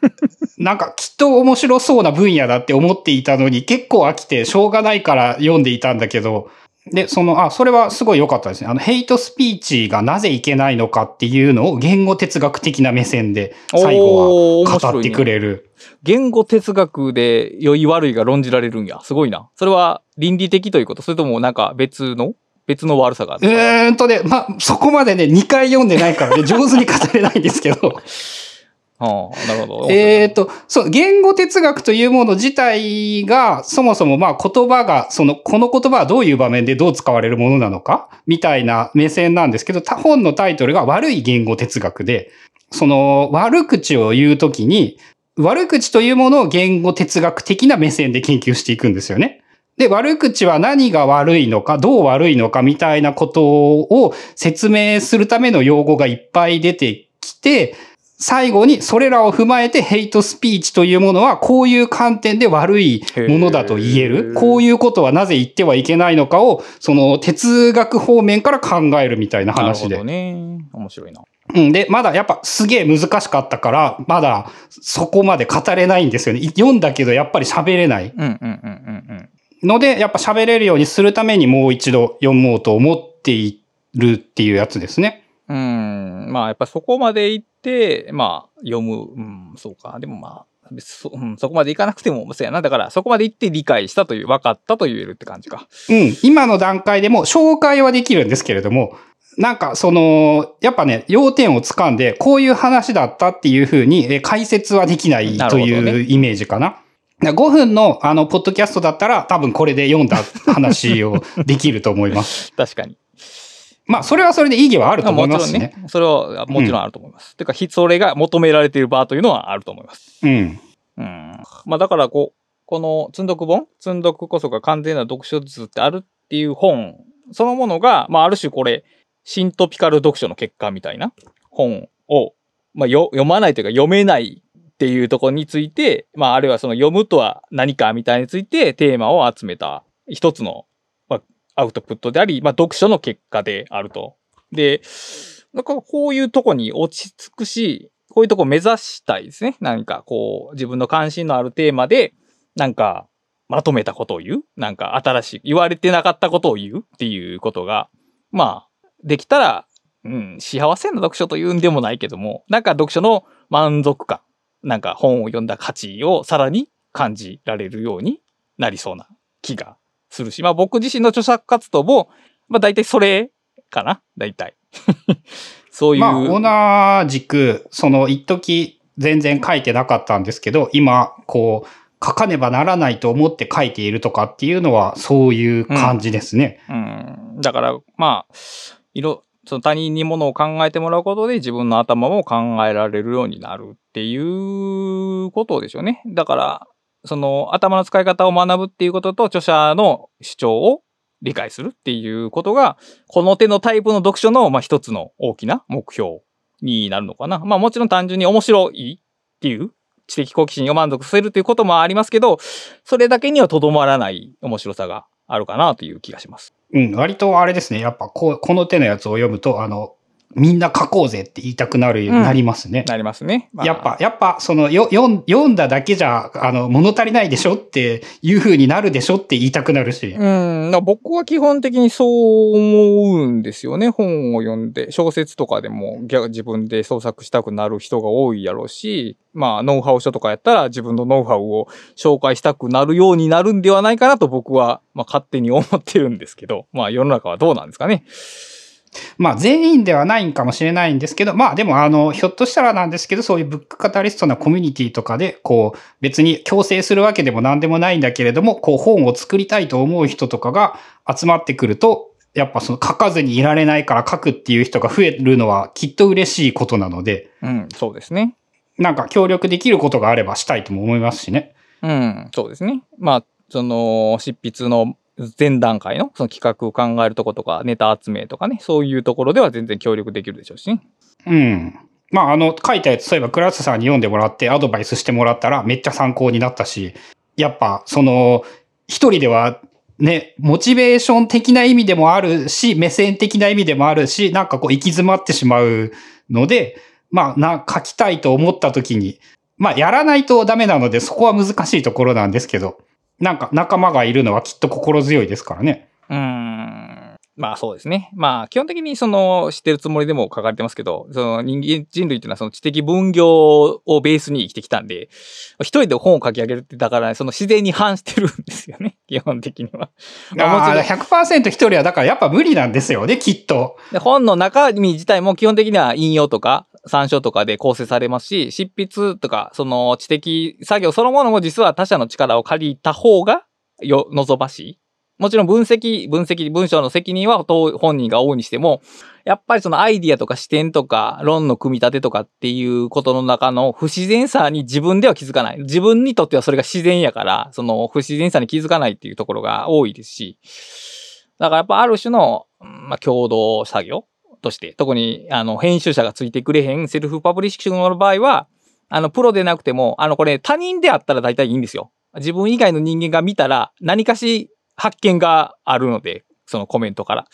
なんかきっと面白そうな分野だって思っていたのに、結構飽きて、しょうがないから読んでいたんだけど、で、その、あ、それはすごい良かったですね。あの、ヘイトスピーチがなぜいけないのかっていうのを言語哲学的な目線で最後は語ってくれる。言語哲学で良い悪いが論じられるんや。すごいな。それは倫理的ということ？それともなんか別の？別の悪さがあるうーんとね、まあ、そこまでね、2回読んでないからね、上手に語れないんですけど。ああ、なるほど。えっと、そう、言語哲学というもの自体が、そもそもまあ言葉が、その、この言葉はどういう場面でどう使われるものなのかみたいな目線なんですけど、他本のタイトルが悪い言語哲学で、その、悪口を言うときに、悪口というものを言語哲学的な目線で研究していくんですよね。で、悪口は何が悪いのか、どう悪いのかみたいなことを説明するための用語がいっぱい出てきて、最後にそれらを踏まえてヘイトスピーチというものはこういう観点で悪いものだと言えへる。ーこういうことはなぜ言ってはいけないのかを、その哲学方面から考えるみたいな話でなるほど。ね。面白いな。うん。で、まだやっぱすげえ難しかったから、まだそこまで語れないんですよね。読んだけどやっぱり喋れない。うんうんうんうんので、やっぱ喋れるようにするためにもう一度読もうと思っているっていうやつですね。うん。うん。まあやっぱそこまで行って、まあ読む。うん、そうか。でもまあ、そ,、うん、そこまでいかなくても、そうやな。だからそこまで行って理解したという、分かったと言えるって感じか。うん。今の段階でも紹介はできるんですけれども、なんかその、やっぱね、要点をつかんで、こういう話だったっていうふうにえ解説はできないというイメージかな。5分のあの、ポッドキャストだったら多分これで読んだ話をできると思います。確かに。まあ、それはそれで意義はあると思いもますしね。ちろんね。それはもちろんあると思います。てか、ひそれが求められている場というのはあると思います。うん。うん。まあだからこう、この積読本？積読こそが完全な読書術ってあるっていう本そのものが、まあある種これ、シントピカル読書の結果みたいな本を、まあよ読まないというか読めないっていうとこについて、まああるいはその読むとは何かみたいについてテーマを集めた一つの、まあ、アウトプットであり、まあ読書の結果であると。で、なんかこういうとこに落ち着くし、こういうとこ目指したいですね。何かこう、自分の関心のあるテーマで、なんか、まとめたことを言うなんか新しい、言われてなかったことを言うっていうことが、まあ、できたら、うん、幸せな読書というんでもないけども、なんか読書の満足感、なんか本を読んだ価値をさらに感じられるようになりそうな気がするし、まあ僕自身の著作活動も、まあ大体それかな大体。そういう。まあ、同じく、その、一時全然書いてなかったんですけど、今、こう、書かねばならないと思って書いているとかっていうのは、そういう感じですね。うん。だから、まあ、いろ、その他人にものを考えてもらうことで自分の頭も考えられるようになるっていうことでしょうね。だから、その頭の使い方を学ぶっていうことと著者の主張を理解するっていうことが、この手のタイプの読書の、まあ、一つの大きな目標になるのかな。まあもちろん単純に面白いっていう知的好奇心を満足させるということもありますけど、それだけにはとどまらない面白さがあるかなという気がします。うん、割とあれですね。やっぱこう、この手のやつを読むと、あの、みんな書こうぜって言いたくなるようになりますね。なりますね。まあやっぱ、やっぱ、その、よ、読んだだけじゃ、あの、物足りないでしょっていう風になるでしょって言いたくなるし。うん、僕は基本的にそう思うんですよね。本を読んで、小説とかでも逆自分で創作したくなる人が多いやろうし、まあ、ノウハウ書とかやったら自分のノウハウを紹介したくなるようになるんではないかなと僕は、まあ、勝手に思ってるんですけど、まあ、世の中はどうなんですかね。まあ全員ではないんかもしれないんですけど、まあでもあの、ひょっとしたらなんですけど、そういうブックカタリストなコミュニティとかで、こう、別に強制するわけでも何でもないんだけれども、こう本を作りたいと思う人とかが集まってくると、やっぱその書かずにいられないから書くっていう人が増えるのはきっと嬉しいことなので、うん、そうですね。なんか協力できることがあればしたいとも思いますしね。うん、そうですね。まあ、その、執筆の前段階のその企画を考えるとことか、ネタ集めとかね、そういうところでは全然協力できるでしょうしね。うん。まああの、書いたやつ、そういえばクラスさんに読んでもらってアドバイスしてもらったらめっちゃ参考になったし、やっぱ、その、一人では、ね、モチベーション的な意味でもあるし、目線的な意味でもあるし、なんかこう行き詰まってしまうので、まあ、な、書きたいと思った時に、まあ、やらないとダメなので、そこは難しいところなんですけど、なんか仲間がいるのはきっと心強いですからね。うーん。まあそうですね。まあ基本的にその知ってるつもりでも書かれてますけど、その人間、人類っていうのはその知的分業をベースに生きてきたんで、一人で本を書き上げるってだからその自然に反してるんですよね。基本的には。まあもちろんああ、100%一人はだからやっぱ無理なんですよね、きっと。で本の中身自体も基本的には引用とか参照とかで構成されますし、執筆とかその知的作業そのものも実は他者の力を借りた方がよ、望ましい。もちろん分析、分析、文章の責任は本人が負うにしても、やっぱりそのアイディアとか視点とか論の組み立てとかっていうことの中の不自然さに自分では気づかない。自分にとってはそれが自然やから、その不自然さに気づかないっていうところが多いですし、だからやっぱある種の、まあ、共同作業として、特にあの編集者がついてくれへんセルフパブリッシングの場合は、あのプロでなくても、あのこれ他人であったら大体いいんですよ。自分以外の人間が見たら何かし発見があるので、そのコメントから。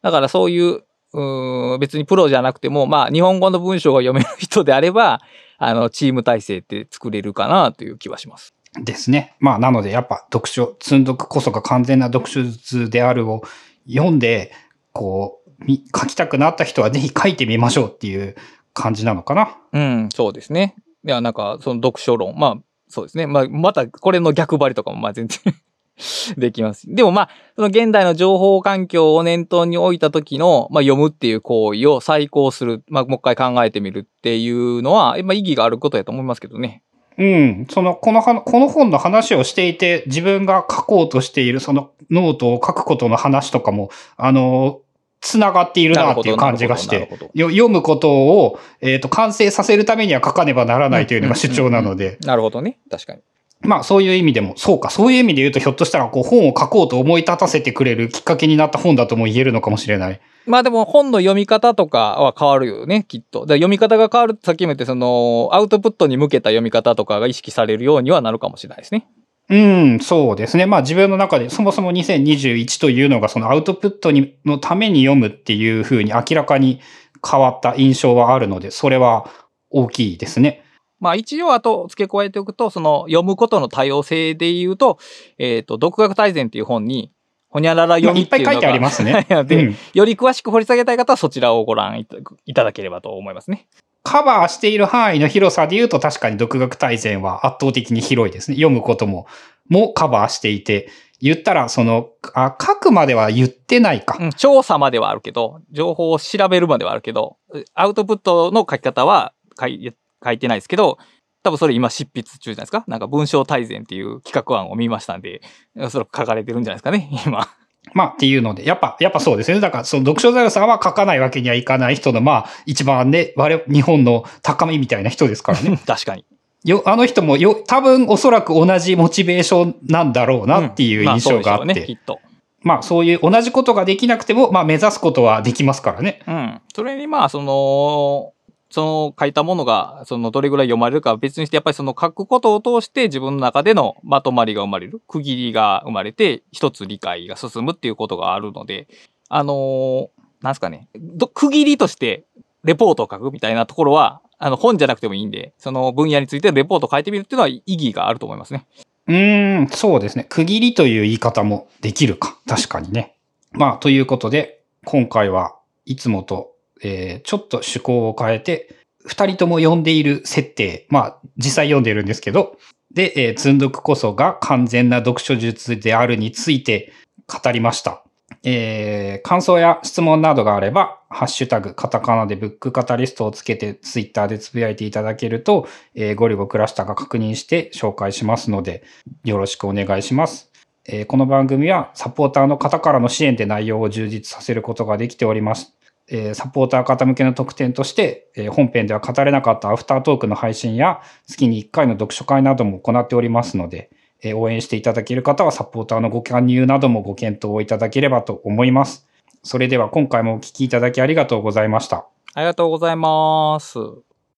だからそういう、うん別にプロじゃなくても、まあ日本語の文章が読める人であれば、あのチーム体制って作れるかなという気はします。ですね。まあ、なので、やっぱ読書、積んどくこそが完全な読書術であるを読んで、こう、書きたくなった人はぜひ書いてみましょうっていう感じなのかな。うん、そうですね。いや、なんか、その読書論。まあ、そうですね。まあ、また、これの逆張りとかも、まあ、全然 できます。でも、まあ、その現代の情報環境を念頭に置いた時の、まあ、読むっていう行為を再考する。まあ、もう一回考えてみるっていうのは、まあ、意義があることやと思いますけどね。うん。その、このは、この本の話をしていて、自分が書こうとしている、そのノートを書くことの話とかも、あの、つながっているなっていう感じがして読むことを、えっ、と、完成させるためには書かねばならないというのが主張なので、なるほどね。確かに。まあそういう意味でも、そうか、そういう意味で言うと、ひょっとしたらこう本を書こうと思い立たせてくれるきっかけになった本だとも言えるのかもしれない。まあでも本の読み方とかは変わるよね、きっと。読み方が変わる、さっきも言って、その、アウトプットに向けた読み方とかが意識されるようにはなるかもしれないですね。うん、そうですね。まあ自分の中でそもそも2021というのがそのアウトプットにのために読むっていうふうに明らかに変わった印象はあるので、それは大きいですね。まあ一応あと付け加えておくと、その読むことの多様性で言うと、えっ、と、独学大全っていう本に、ほにゃらら読みっていうのが、まあいっぱい書いてありますね で、うんより詳しく掘り下げたい方はそちらをご覧いただければと思いますね。カバーしている範囲の広さで言うと確かに独学大全は圧倒的に広いですね。読むことも、もカバーしていて、言ったらその、あ、書くまでは言ってないか。うん、調査まではあるけど、情報を調べるまではあるけど、アウトプットの書き方は書い書いてないですけど、多分それ今執筆中じゃないですか？なんか文章大全っていう企画案を見ましたんで、おそれ書かれてるんじゃないですかね、今。まあっていうので、やっぱ、やっぱそうですね。だから、その読書ザルさんは書かないわけにはいかない人の、まあ、一番ね、我々、日本の高みみたいな人ですからね。確かに。よ、あの人もよ、多分おそらく同じモチベーションなんだろうなっていう印象があって。まあそうでしょうね、きっと。まあそういう同じことができなくても、まあ目指すことはできますからね。うん。それにまあ、その、その書いたものが、そのどれぐらい読まれるかは別にして、やっぱりその書くことを通して自分の中でのまとまりが生まれる、区切りが生まれて、一つ理解が進むっていうことがあるので、あのーなんすかね、区切りとしてレポートを書くみたいなところは、あの本じゃなくてもいいんで、その分野についてレポートを書いてみるっていうのは意義があると思いますね。うん、そうですね。区切りという言い方もできるか。確かにね。まあ、ということで、今回はいつもと、えーちょっと趣向を変えて、二人とも読んでいる設定、まあ、実際読んでるんですけど、で、えー積んどくこそが完全な読書術であるについて語りました。えー感想や質問などがあれば、ハッシュタグ、カタカナでブックカタリストをつけて、ツイッターでつぶやいていただけると、えーゴリゴクラスターが確認して紹介しますので、よろしくお願いします。えーこの番組はサポーターの方からの支援で内容を充実させることができております。えサポーター方向けの特典として、え本編では語れなかったアフタートークの配信や月に1回の読書会なども行っておりますので、え応援していただける方はサポーターのご加入などもご検討をいただければと思います。それでは今回もお聴きいただきありがとうございました。ありがとうございます。